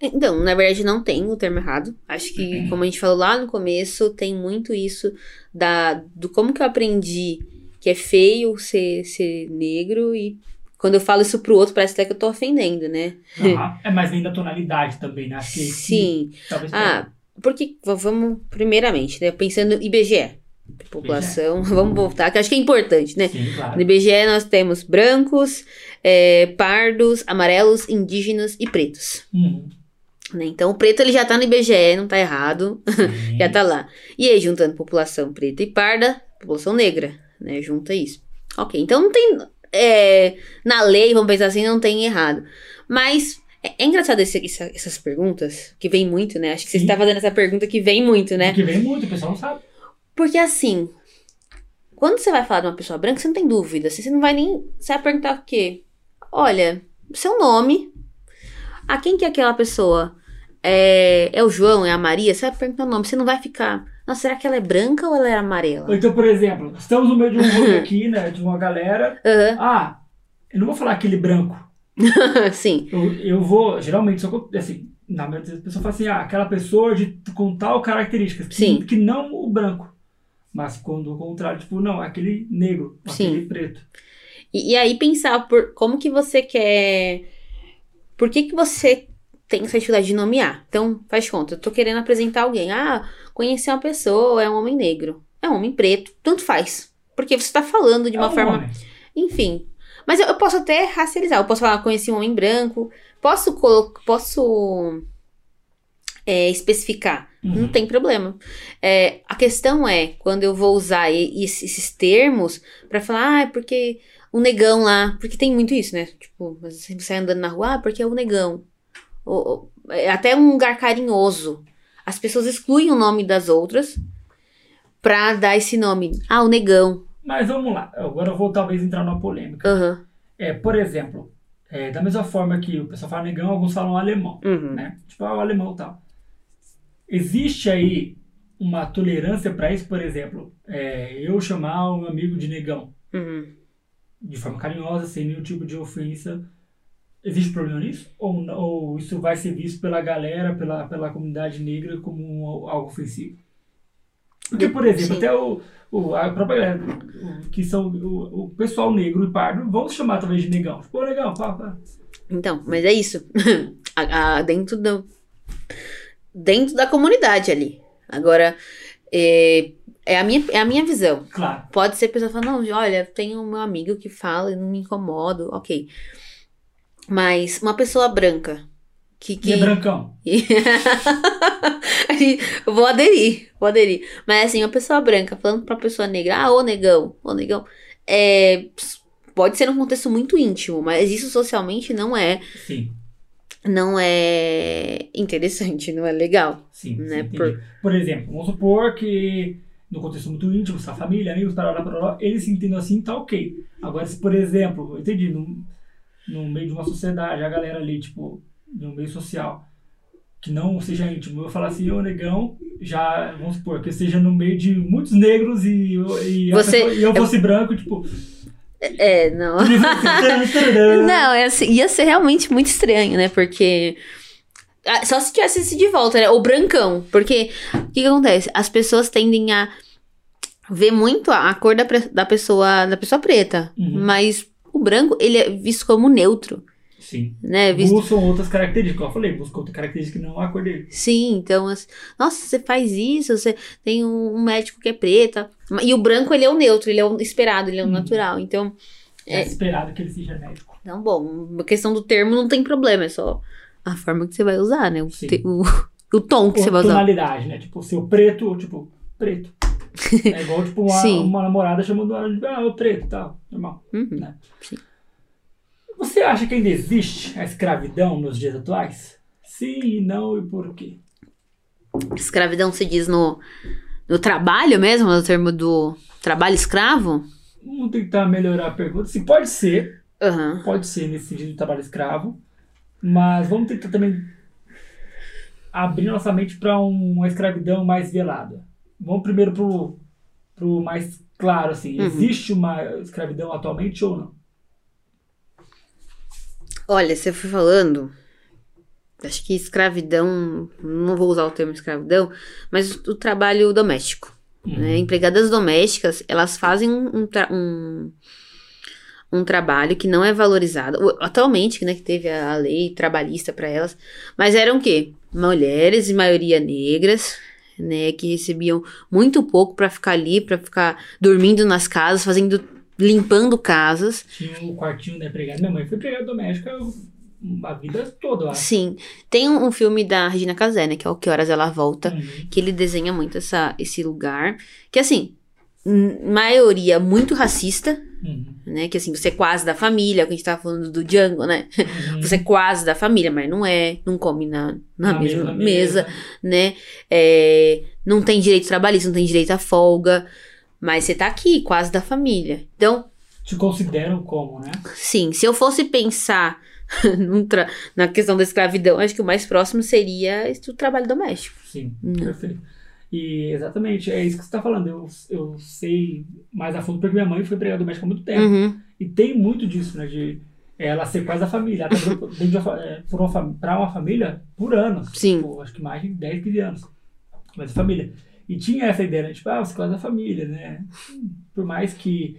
Então, na verdade, não tem o termo errado. Acho que, como a gente falou lá no começo, tem muito isso da, do como que eu aprendi que é feio ser, ser negro e quando eu falo isso pro outro, parece até que eu tô ofendendo, né? Aham. É, mas vem da tonalidade também, né? Acho que Sim. talvez Ah, porque, vamos, primeiramente, né? Pensando em IBGE. População, vamos voltar, que acho que é importante, né? Sim, claro. No IBGE nós temos brancos, eh, pardos, amarelos, indígenas e pretos. Uhum. né? Então o preto ele já tá no IBGE, não tá errado, (laughs) já tá lá. E aí, juntando população preta e parda, população negra, né? Junta isso. Ok, então não tem. é, na lei, vamos pensar assim, não tem errado. Mas é, é engraçado esse- essa- essas perguntas, que vem muito, né? Acho que você está fazendo essa pergunta que vem muito, né? Que vem muito, o pessoal não sabe. Porque assim, quando você vai falar de uma pessoa branca, você não tem dúvida. Você não vai nem. Você vai perguntar o quê? Olha, seu nome. A quem que é aquela pessoa? É, é o João, é a Maria? Você vai perguntar o nome. Você não vai ficar. Nossa, será que ela é branca ou ela é amarela? então, por exemplo, estamos no meio de um (laughs) rolê aqui, né? De uma galera. Aham. Ah, eu não vou falar aquele branco. (laughs) Sim. Eu, eu vou, geralmente, só assim, na maioria das pessoa fala assim, ah, aquela pessoa de, com tal características, que, Sim. que não o branco. Mas quando o contrário, tipo, não, aquele negro, Sim. aquele preto. E, e aí pensar por como que você quer. Por que, que você tem essa dificuldade de nomear? Então, faz conta, eu tô querendo apresentar alguém. Ah, conhecer uma pessoa, é um homem negro, é um homem preto, tanto faz. Porque você tá falando de uma É um forma. homem. Enfim. Mas eu, eu posso até racializar. Eu posso falar, conheci um homem branco. Posso colocar. Posso. é, especificar. Não Uhum. tem problema. É, a questão é, quando eu vou usar esses, termos pra falar, ah, é porque o negão lá. Porque tem muito isso, né? Tipo, você sai andando na rua, ah, porque é o negão. Ou- é até um lugar carinhoso. As pessoas excluem o nome das outras pra dar esse nome. Ah, o negão. Mas vamos lá, agora eu vou talvez entrar numa polêmica. Aham. É, por exemplo, é, da mesma forma que o pessoal fala negão, alguns falam alemão, Uhum. né? Tipo, ah, o alemão tal. Existe aí uma tolerância para isso, por exemplo, é, eu chamar um amigo de negão Uhum. de forma carinhosa, sem nenhum tipo de ofensa. Existe problema nisso? Ou, ou isso vai ser visto pela galera, pela, pela comunidade negra como um- algo ofensivo? Porque, por exemplo, Sim. até o, o- a própria galera, o- que são o, o pessoal negro e pardo, vão se chamar talvez de negão. Tipo, "Ô, negão, pá, pá. Então, mas é isso. (laughs) A- a- dentro do dentro da comunidade ali. Agora, é, é, a minha, é a minha visão. Claro. Pode ser a pessoa falando, não, olha, tem um meu amigo que fala e não me incomodo, ok. Mas uma pessoa branca que. Que é que... brancão. (laughs) Eu vou aderir, vou aderir. Mas assim, uma pessoa branca falando pra pessoa negra, ah, ô negão, ô negão, é, pode ser um contexto muito íntimo, mas isso socialmente não é, Sim, não é interessante, não é legal. sim. Né, sim, por- Por exemplo, vamos supor que no contexto muito íntimo, sua família, amigos, parará, parará, eles se entendem assim, tá ok. Agora, se por exemplo, eu entendi, no, no meio de uma sociedade, a galera ali, tipo, no meio social, que não seja íntimo, eu falar assim, ô negão, já, vamos supor, que eu esteja no meio de muitos negros e, eu- e, Você- pessoa- e eu fosse branco, tipo. É, não. (laughs) (laughs) Não, é assim, ia ser realmente muito estranho, né? Porque. ah, Só se tivesse esse de volta, né? O brancão. Porque o que, que acontece? As pessoas tendem a ver muito a, a cor da, da pessoa da pessoa preta. Uhum. Mas o branco, ele é visto como neutro, Sim. né? Visto... Buscam outras características, como eu falei, buscam outras características que não a cor dele. Sim, então, as- nossa, você faz isso, você tem um, médico que é preta. E o branco, ele é o neutro, ele é o esperado, ele é o Uhum. natural. Então, É, É. esperado que ele seja médico. Então, bom, a questão do termo não tem problema, é só a forma que você vai usar, né? O, te- o, (laughs) o tom que você vai usar. tonalidade, né? Tipo, seu preto, tipo, preto. É igual, tipo, uma, uma namorada chamando ela de, ah, o preto e tal. Normal. Uhum. Né? Sim. Você acha que ainda existe a escravidão nos dias atuais? Sim, não e por quê? Escravidão se diz no, no trabalho mesmo, no termo do trabalho escravo? Vamos tentar melhorar a pergunta. Sim, pode ser. Aham. Pode ser nesse sentido de trabalho escravo. Mas vamos tentar também abrir nossa mente para uma escravidão mais velada. Vamos primeiro pro, pro mais claro, assim. Uhum. Existe uma escravidão atualmente ou não? Olha, você foi falando. Acho que escravidão. Não vou usar o termo escravidão, mas o, trabalho doméstico. né? Empregadas domésticas, elas fazem um, um, um, trabalho que não é valorizado. Atualmente, né, que teve a, lei trabalhista para elas, mas eram o quê? Mulheres, em maioria negras, né, que recebiam muito pouco para ficar ali, para ficar dormindo nas casas, fazendo, limpando casas. Tinha o quartinho da empregada. Minha mãe foi empregada doméstica a vida toda, eu acho. Sim, tem um, um filme da Regina Casé, né, que é o Que Horas Ela Volta, Uhum. que ele desenha muito essa, esse lugar, que assim, maioria muito racista, Uhum. né, que assim, você é quase da família, que a gente tava falando do Django, né, Uhum. você é quase da família, mas não é, não come na, na, mesma, mesa, mesa. né, é, não tem direito trabalhista, não tem direito à folga, mas você tá aqui, quase da família. Então, Te consideram como, né? sim, se eu fosse pensar (laughs) na questão da escravidão, acho que o mais próximo seria do trabalho doméstico. Sim, Hum. perfeito. E exatamente, é isso que você está falando. Eu, eu sei mais a fundo porque minha mãe foi empregada doméstica há muito tempo. Uhum, E tem muito disso, né? De ela ser quase da família. Ela trabalhou dentro de uma, família por anos. Sim. Tipo, acho que mais de 10, 15 anos. Mas família. E tinha essa ideia, né? Tipo, ah, você quase da família, né? Por mais que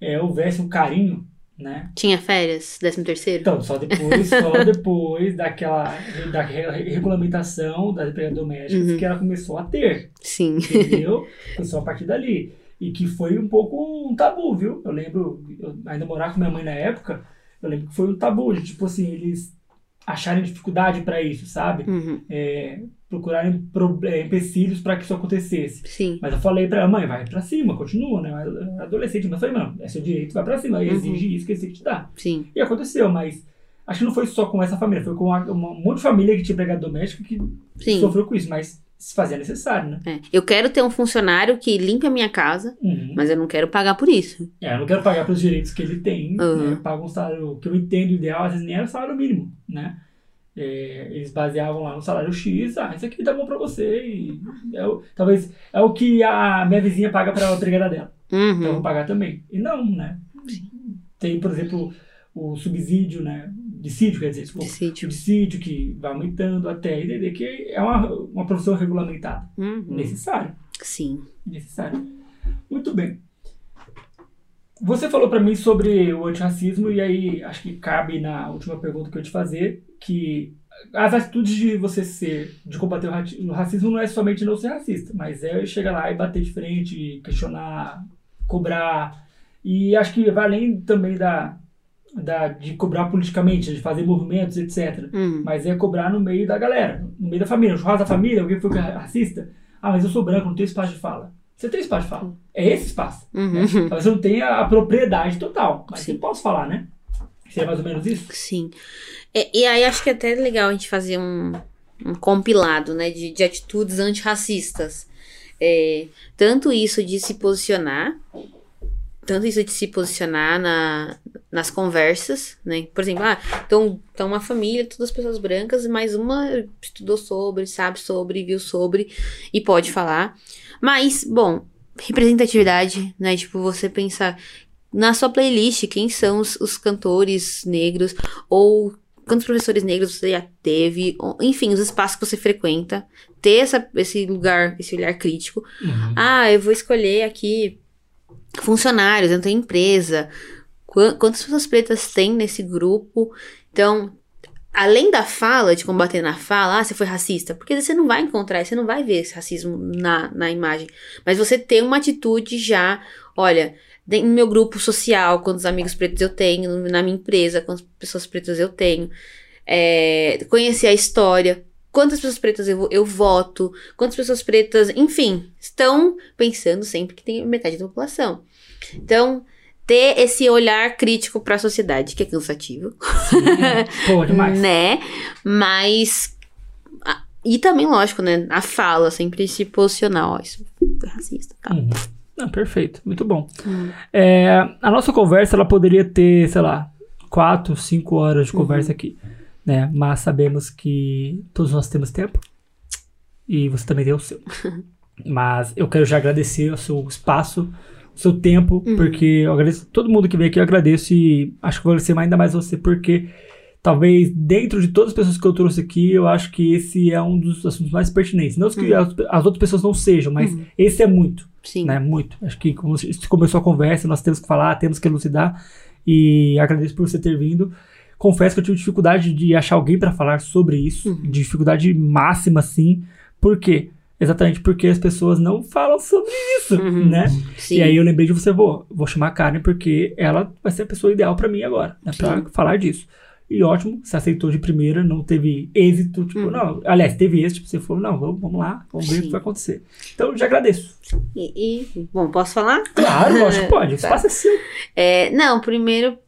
é, houvesse um carinho, né? Tinha férias, décimo terceiro? Então, só depois, só (laughs) depois daquela da re- regulamentação das empregadas domésticas Uhum. que ela começou a ter, Sim. entendeu? (laughs) Foi só a partir dali. E que foi um pouco um tabu, viu? Eu lembro, eu ainda morava com minha mãe na época, eu lembro que foi um tabu, tipo assim, eles acharem dificuldade para isso, sabe? Uhum, É, procurarem pro- é, empecilhos para que isso acontecesse. Sim. Mas eu falei pra ela, mãe, vai pra cima, continua, né? Adolescente, mas eu falei, não, é seu direito, vai pra cima, Uhum. exige isso que esse te dá. Sim. E aconteceu, mas acho que não foi só com essa família, foi com uma, um monte de família que tinha empregado doméstico que Sim. sofreu com isso, mas se fazia necessário, né? É. Eu quero ter um funcionário que limpe a minha casa, Uhum. mas eu não quero pagar por isso. É, eu não quero pagar pelos direitos que ele tem, Uhum. né? Paga um salário que eu entendo ideal, às vezes nem era o salário mínimo, né? É, eles baseavam lá no salário X, ah, isso aqui tá bom pra você, e é o- talvez é o que a minha vizinha paga pra empregada dela. Então eu vou Uhum. pagar também. E não, né? Tem, por exemplo, o subsídio, né? Dissídio, quer dizer, desculpa, o Dissídio. dissídio que vai aumentando até entender que é uma, uma profissão regulamentada. Uhum. Necessário. Sim. Necessário. Muito bem. Você falou pra mim sobre o antirracismo e aí acho que cabe na última pergunta que eu te fazer que as atitudes de você ser, de combater o, o racismo não é somente não ser racista, mas é chegar lá e bater de frente, questionar, cobrar. E acho que vai além também da, da, de cobrar politicamente, de fazer movimentos, etc. Uhum. Mas é cobrar no meio da galera, no meio da família. No churrasco da família, alguém foi racista. Ah, mas eu sou branco, não tenho espaço de fala. Você tem espaço de fala. É esse espaço. né? Uhum. Talvez você não tenha a propriedade total, mas Sim. eu posso falar, né? Seria mais ou menos isso? Sim. É, e aí acho que é até legal a gente fazer um, um compilado, né, de, de atitudes antirracistas. É, tanto isso de se posicionar, tanto isso de se posicionar na, nas conversas, né? Por exemplo, ah, então, então uma família, todas as pessoas brancas, mas uma estudou sobre, sabe sobre, viu sobre e pode falar. Mas, bom, representatividade, né? Tipo, você pensar na sua playlist quem são os, os cantores negros ou quantos professores negros você já teve, ou- enfim, os espaços que você frequenta, ter essa, esse lugar, esse olhar crítico. Ah, eu vou escolher aqui funcionários dentro da empresa. Qua- Quantas pessoas pretas tem nesse grupo? Então, além da fala, de combater na fala, ah, você foi racista, porque você não vai encontrar, você não vai ver esse racismo na, na imagem. Mas você tem uma atitude já, olha, no meu grupo social, quantos amigos pretos eu tenho, na minha empresa, quantas pessoas pretas eu tenho. É, conhecer a história, quantas pessoas pretas eu, eu voto, quantas pessoas pretas, enfim, estão pensando sempre que tem metade da população. Então, ter esse olhar crítico para a sociedade, que é cansativo, Pô, (laughs) demais. né? Mas. E também, lógico, né? A fala, sempre se posicionar. Ó, isso foi racista. Tá? Uhum. Não, perfeito, muito bom. Hum. É, a nossa conversa, ela poderia ter, sei lá, quatro, cinco horas de Uhum. conversa aqui, né? Mas sabemos que todos nós temos tempo e você também tem o seu. (laughs) Mas eu quero já agradecer o seu espaço, seu tempo, Uhum. porque eu agradeço todo mundo que veio aqui, eu agradeço e acho que vou agradecer ainda mais você, porque talvez dentro de todas as pessoas que eu trouxe aqui, eu acho que esse é um dos assuntos mais pertinentes. Não que as, as outras pessoas não sejam, mas Uhum. esse é muito Sim. né? Muito. Acho que como se- começou a conversa, nós temos que falar, temos que elucidar. E agradeço por você ter vindo. Confesso que eu tive dificuldade de achar alguém para falar sobre isso, Uhum. dificuldade máxima, assim. Por quê? Exatamente porque as pessoas não falam sobre isso, Uhum. né? Sim. E aí eu lembrei de você, vou, vou chamar a Karen porque ela vai ser a pessoa ideal para mim agora, né? Pra falar disso. E ótimo, você aceitou de primeira, não teve êxito, tipo, Uhum. não. Aliás, teve êxito, tipo, você falou, não, vamos, vamos lá, vamos ver o que vai acontecer. Então, já agradeço. E, e- bom, posso falar? Claro, (laughs) lógico que pode. Tá. espaço é seu. É, não, primeiro.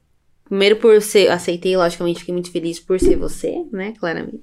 Primeiro por ser. Aceitei, logicamente, fiquei muito feliz por ser você, né? Claramente.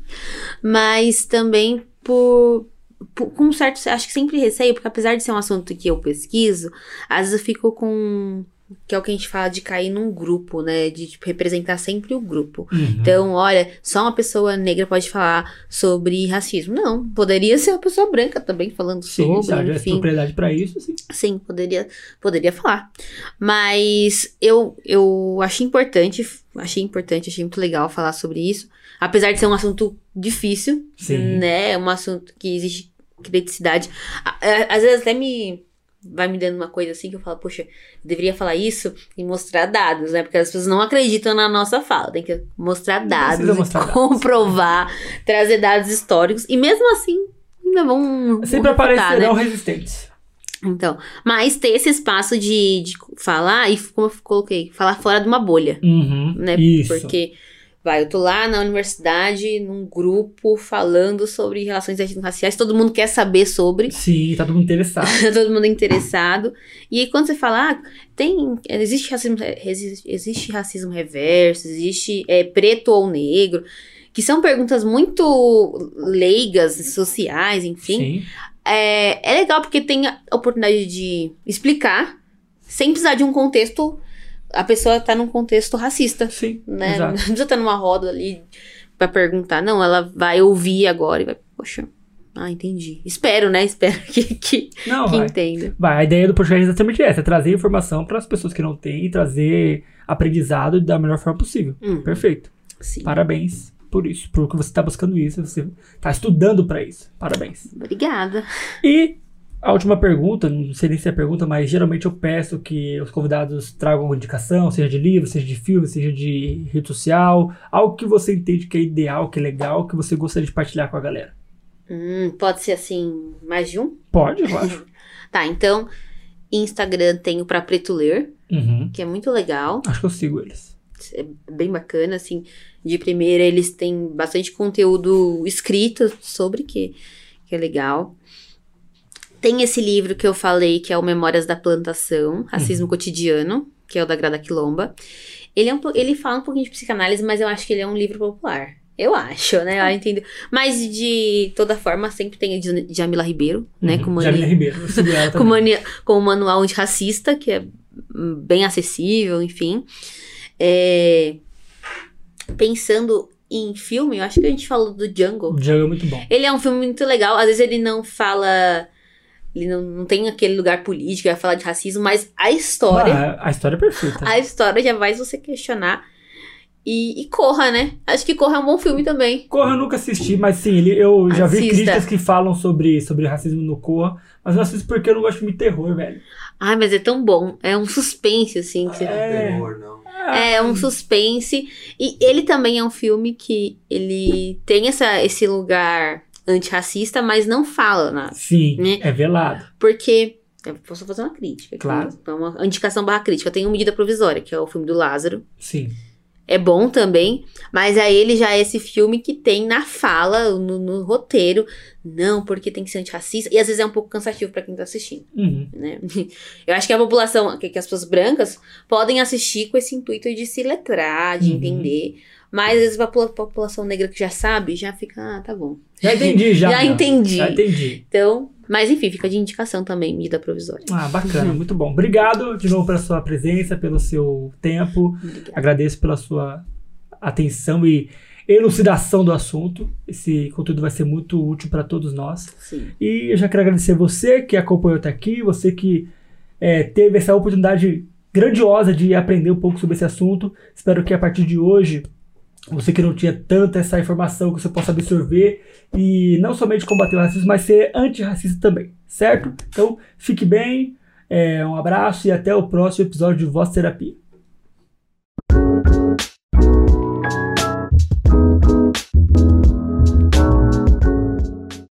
Mas também por. Com um certo. Acho que sempre receio, porque apesar de ser um assunto que eu pesquiso, às vezes eu fico com. Que é o que a gente fala de cair num grupo, né? De tipo, representar sempre o grupo. Então, olha, só uma pessoa negra pode falar sobre racismo. Não, poderia ser uma pessoa branca também falando Sim, sobre, enfim. propriedade pra isso, sim. Sim, poderia, poderia falar. Mas eu, eu achei importante, achei importante, achei muito legal falar sobre isso. Apesar de ser um assunto difícil, Sim. né? É um assunto que existe criticidade. A- Às vezes até me vai me dando uma coisa assim que eu falo, poxa, eu deveria falar isso e mostrar dados, né? Porque as pessoas não acreditam na nossa fala. Tem que mostrar dados, mostrar dados. comprovar, trazer dados históricos. E mesmo assim, ainda vão. Sempre vão refutar, né? aparecerão resistentes. Então, mas ter esse espaço de, de falar e, como eu coloquei, falar fora de uma bolha, Uhum. né? Isso. Porque, vai, eu tô lá na universidade, num grupo, falando sobre relações étnico-raciais, todo mundo quer saber sobre, Sim, tá todo mundo interessado. (laughs) todo mundo interessado. E aí, quando você fala, ah, tem, existe racismo, existe, existe racismo reverso, existe é, preto ou negro, que são perguntas muito leigas, sociais, enfim. Sim. É, é legal porque tem a oportunidade de explicar sem precisar de um contexto. A pessoa tá num contexto racista, Sim. né? Não precisa estar numa roda ali pra perguntar. Não, ela vai ouvir agora e vai, poxa, ah, entendi. Espero, né? Espero (laughs) que, que, Não, que vai. entenda. Vai, a ideia do podcast é exatamente essa: é trazer informação para as pessoas que não têm e trazer aprendizado da melhor forma possível. Hum, Perfeito. sim. Parabéns por isso, por que você está buscando isso, você está estudando para isso. Parabéns. Obrigada. E a última pergunta, não sei nem se é pergunta, mas geralmente eu peço que os convidados tragam uma indicação, seja de livro, seja de filme, seja de rede social, algo que você entende que é ideal, que é legal, que você gostaria de partilhar com a galera. Hum, pode ser assim, mais de um? Pode, eu acho. (laughs) Tá, então, Instagram tenho pra Preto Ler, Uhum. que é muito legal. Acho que eu sigo eles. é bem bacana, assim. De primeira, eles têm bastante conteúdo escrito sobre, que, que é legal. Tem esse livro que eu falei, que é o Memórias da Plantação, Racismo Cotidiano, que é o da Grada Quilomba. Ele, é um, ele fala um pouquinho de psicanálise, mas eu acho que ele é um livro popular. Eu acho, né? Eu entendo. Mas, de toda forma, sempre tem a de Jamila Ribeiro, né? Uhum. Com Jamila mania, Ribeiro, (laughs) com, mania, com o manual antirracista, que é bem acessível, enfim. É, pensando em filme, eu acho que a gente falou do Django. Django é muito bom. Ele é um filme muito legal. Às vezes ele não fala. Ele não, não tem aquele lugar político, vai falar de racismo, mas a história. Ah, a história é perfeita. A história já faz você questionar. E, e Corra, né? Acho que Corra é um bom filme também. Corra eu nunca assisti, mas sim, ele, eu já vi Assista. críticas que falam sobre, sobre racismo no Corra, mas eu não assisto porque eu não gosto de filme de terror, velho. Ai, mas é tão bom. É um suspense, assim. que você- É. Terror, não. É um suspense. E ele também é um filme que ele tem essa, esse lugar antirracista, mas não fala nada. Sim, Né? é velado. Porque Eu posso fazer uma crítica. Claro. Então, uma indicação barra crítica. Tem uma medida provisória, que é o filme do Lázaro. Sim. É bom também, mas aí ele já é esse filme que tem na fala, no, no roteiro, não, porque tem que ser antirracista. E às vezes é um pouco cansativo pra quem tá assistindo, Uhum. né? (laughs) Eu acho que a população, que, que as pessoas brancas podem assistir com esse intuito de se letrar, de Uhum. entender. Mas às vezes a popula- população negra que já sabe, já fica, ah, tá bom. Já entendi, já. Já entendi. Já entendi. Então, mas enfim, fica de indicação também, medida provisória. Ah, bacana, muito bom. Obrigado de novo pela sua presença, pelo seu tempo. Obrigada. Agradeço pela sua atenção e elucidação do assunto. Esse conteúdo vai ser muito útil para todos nós. Sim. E eu já quero agradecer você que acompanhou até aqui, você que é, teve essa oportunidade grandiosa de aprender um pouco sobre esse assunto. Espero que a partir de hoje, você que não tinha tanta essa informação, que você possa absorver e não somente combater o racismo, mas ser antirracista também, certo? Então, fique bem, é, um abraço e até o próximo episódio de Voz Terapia.